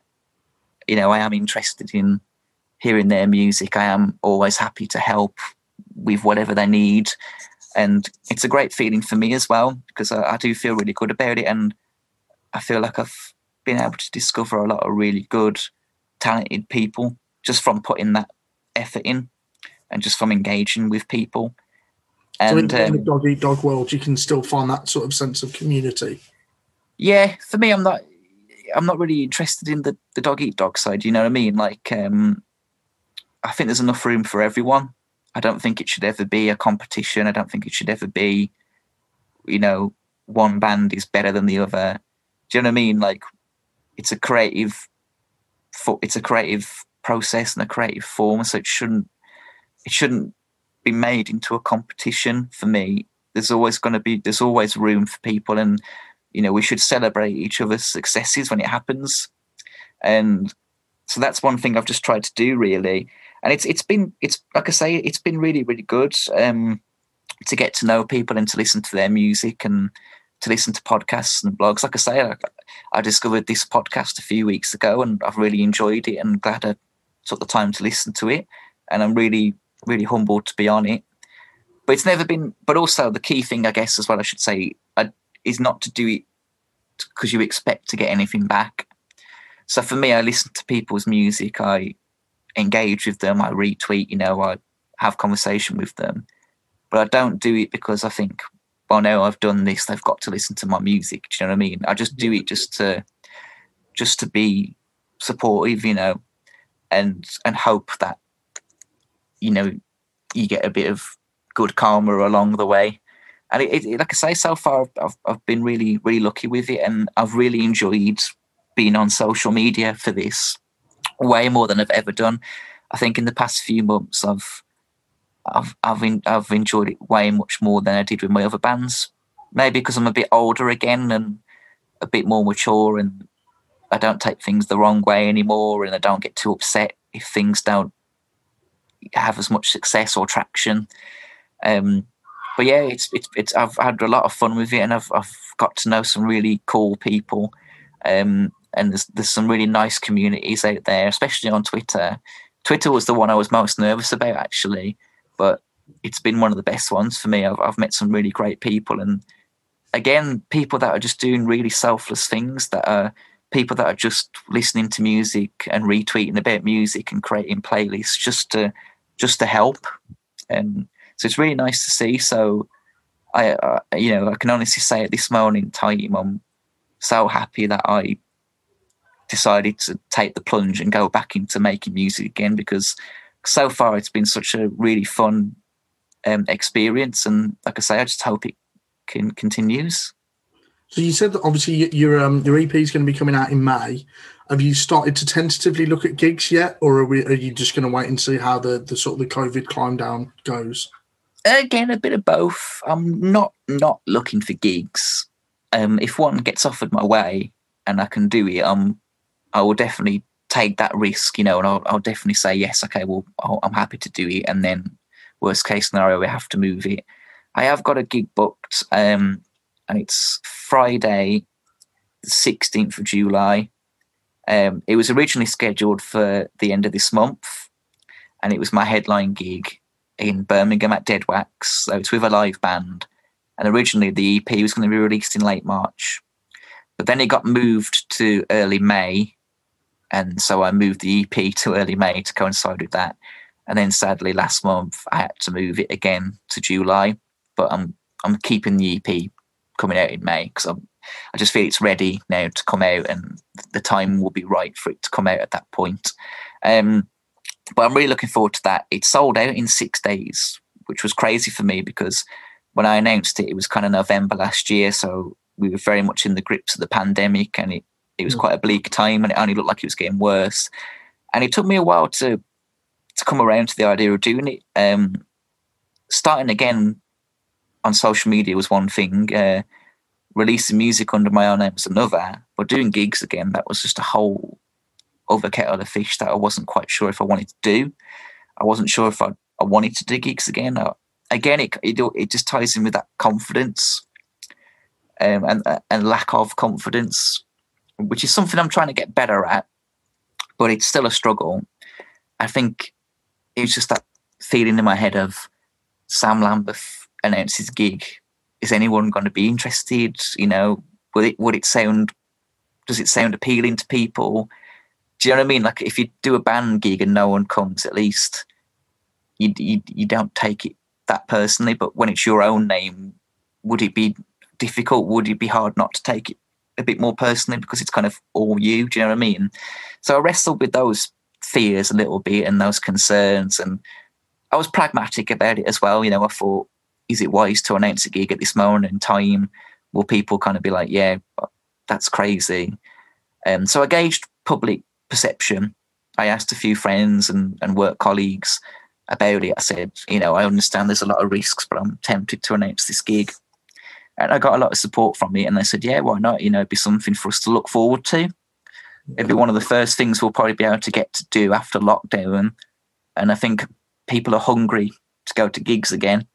You know, I am interested in hearing their music. I am always happy to help with whatever they need. And it's a great feeling for me as well because I, I, do feel really good about it. And I feel like I've been able to discover a lot of really good, talented people just from putting that effort in and just from engaging with people. And so in, um, the dog eat dog world, you can still find that sort of sense of community. Yeah, for me, I'm not. I'm not really interested in the, the dog eat dog side. You know what I mean? Like, um, I think there's enough room for everyone. I don't think it should ever be a competition. I don't think it should ever be, you know, one band is better than the other. Do you know what I mean? Like, it's a creative, it's a creative process and a creative form, so it shouldn't, it shouldn't be made into a competition. For me, there's always going to be, there's always room for people, and you know, we should celebrate each other's successes when it happens. And so that's one thing I've just tried to do really and it's it's been it's like I say, it's been really really good um, to get to know people and to listen to their music and to listen to podcasts and blogs. Like I say, I, I discovered this podcast a few weeks ago, and I've really enjoyed it and glad I took the time to listen to it. And I'm really really humbled to be on it. But it's never been. But also the key thing, I guess, as well, I should say, I, is not to do it because you expect to get anything back. So for me, I listen to people's music. I engage with them. I retweet, you know, I have conversation with them. But I don't do it because I think, well, no, I've done this. They've got to listen to my music. Do you know what I mean? I just do it just to, just to be supportive, you know, and and hope that, you know, you get a bit of good karma along the way. And it, it, like I say, so far I've I've been really really lucky with it, and I've really enjoyed being on social media for this way more than I've ever done. I think in the past few months, I've I've I've, in, I've enjoyed it way much more than I did with my other bands. Maybe because I'm a bit older again and a bit more mature, and I don't take things the wrong way anymore, and I don't get too upset if things don't have as much success or traction. Um, but yeah, it's it's it's I've had a lot of fun with it, and I've I've got to know some really cool people. Um, and there's there's some really nice communities out there, especially on Twitter. Twitter was the one I was most nervous about actually, but it's been one of the best ones for me. I've I've met some really great people, and again, people that are just doing really selfless things. That are people that are just listening to music and retweeting about music and creating playlists just to just to help. And so it's really nice to see. So I, uh, you know, I can honestly say at this moment in time, I'm so happy that I decided to take the plunge and go back into making music again because so far it's been such a really fun um, experience. And like I say, I just hope it can continues. So you said that obviously your um, your EP is going to be coming out in May. Have you started to tentatively look at gigs yet, or are we are you just going to wait and see how the, the sort of the COVID climb down goes? Again, a bit of both. I'm not not looking for gigs. Um, if one gets offered my way and I can do it, I'm I will definitely take that risk, you know, and I'll, I'll definitely say yes. Okay, well, i am happy to do it, and then worst case scenario, we have to move it. I have got a gig booked, um, and it's Friday, the sixteenth of July. Um, it was originally scheduled for the end of this month, and it was my headline gig in Birmingham at Dead Wax. So it's with a live band, and originally the EP was going to be released in late March, but then it got moved to early May and so I moved the EP to early May to coincide with that. And then sadly, last month I had to move it again to July. But I'm I'm keeping the EP coming out in May because I just feel it's ready now to come out, and the time will be right for it to come out at that point. Um, but I'm really looking forward to that. It sold out in six days, which was crazy for me because when I announced it, it was kind of November last year, so we were very much in the grips of the pandemic, and it it was hmm. quite a bleak time, and it only looked like it was getting worse. And it took me a while to to come around to the idea of doing it. Um, starting again on social media was one thing. Uh, releasing music under my own name was another, but doing gigs again, that was just a whole other kettle of fish that I wasn't quite sure if I wanted to do. I wasn't sure if I, I wanted to do gigs again. I, again, it, it it just ties in with that confidence um, and and lack of confidence, which is something I'm trying to get better at, but it's still a struggle. I think it's just that feeling in my head of Sam Lambeth announces gig. Is anyone going to be interested? You know, would it would it sound? Does it sound appealing to people? Do you know what I mean? Like if you do a band gig and no one comes, at least you you, you don't take it that personally. But when it's your own name, would it be difficult? Would it be hard not to take it a bit more personally because it's kind of all you? Do you know what I mean? So I wrestled with those fears a little bit and those concerns, and I was pragmatic about it as well. You know, I thought, is it wise to announce a gig at this moment in time? Will people kind of be like, yeah, that's crazy? Um, so I gauged public perception. I asked a few friends and, and work colleagues about it. I said, you know, I understand there's a lot of risks, but I'm tempted to announce this gig. And I got a lot of support from it. And they said, yeah, why not? You know, it'd be something for us to look forward to. It'd be one of the first things we'll probably be able to get to do after lockdown. And I think people are hungry to go to gigs again.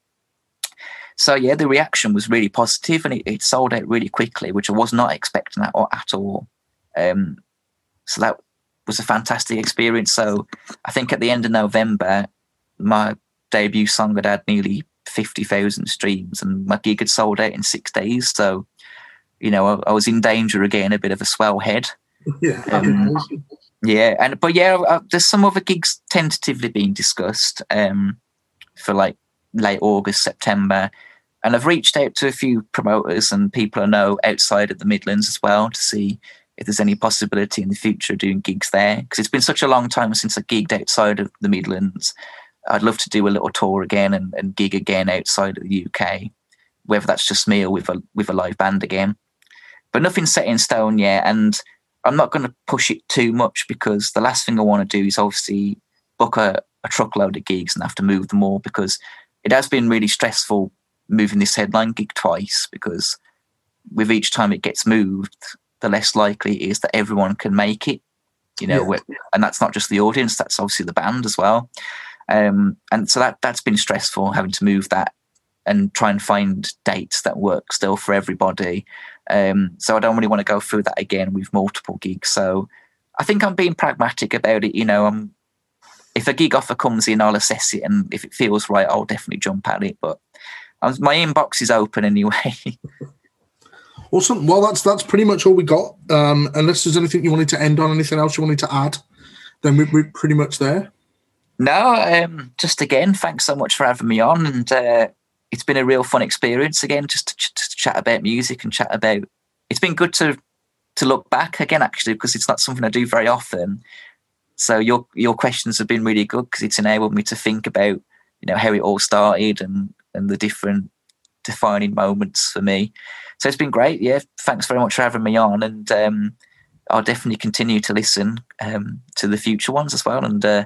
So yeah, the reaction was really positive and it, it sold out really quickly, which I was not expecting that at all. Um, so that was a fantastic experience. So I think at the end of November, my debut song had had nearly 50,000 streams and my gig had sold out in six days. So, you know, I, I was in danger again, a bit of a swell head. Yeah. Um, yeah. And, but yeah, uh, there's some other gigs tentatively being discussed um, for like late August, September. And I've reached out to a few promoters and people I know outside of the Midlands as well to see if there's any possibility in the future of doing gigs there. Because it's been such a long time since I gigged outside of the Midlands. I'd love to do a little tour again and, and gig again outside of the UK, whether that's just me or with a with a live band again. But nothing's set in stone yet, and I'm not going to push it too much because the last thing I want to do is obviously book a, a truckload of gigs and have to move them all because it has been really stressful moving this headline gig twice because with each time it gets moved, the less likely it is that everyone can make it. You know, yeah. and that's not just the audience; that's obviously the band as well. Um, and so that that's been stressful having to move that and try and find dates that work still for everybody. Um, so I don't really want to go through that again with multiple gigs. So I think I'm being pragmatic about it. You know, I'm if a gig offer comes in, I'll assess it, and if it feels right, I'll definitely jump at it. But was, my inbox is open anyway. awesome. Well, that's that's pretty much all we got. Um, unless there's anything you wanted to end on, anything else you wanted to add, then we, we're pretty much there. No, um, just again, thanks so much for having me on, and uh, it's been a real fun experience again, just to, ch- to, chat about music and chat about. It's been good to to look back again, actually, because it's not something I do very often. So your your questions have been really good because it's enabled me to think about you know how it all started and and the different defining moments for me. So it's been great. Yeah, thanks very much for having me on, and um, I'll definitely continue to listen um, to the future ones as well. And uh,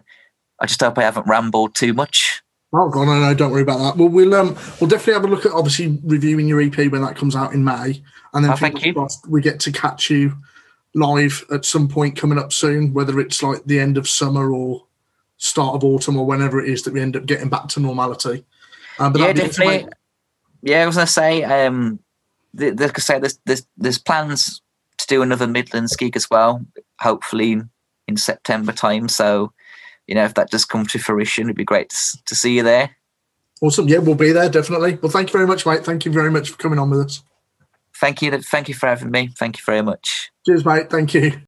I just hope I haven't rambled too much. Oh God, no, no, don't worry about that. Well, we'll um, we'll definitely have a look at obviously reviewing your EP when that comes out in May, and then oh, thank you. we get to catch you live at some point coming up soon, whether it's like the end of summer or start of autumn or whenever it is that we end up getting back to normality. Um, but yeah, definitely. Yeah, I was gonna say, um, like I say, there's, there's there's plans to do another Midlands gig as well, hopefully in September time. So you know, if that does come to fruition, it'd be great to, to see you there. Awesome. Yeah, we'll be there definitely. Well, thank you very much, mate. Thank you very much for coming on with us. Thank you. Thank you for having me. Thank you very much. Cheers, mate. Thank you.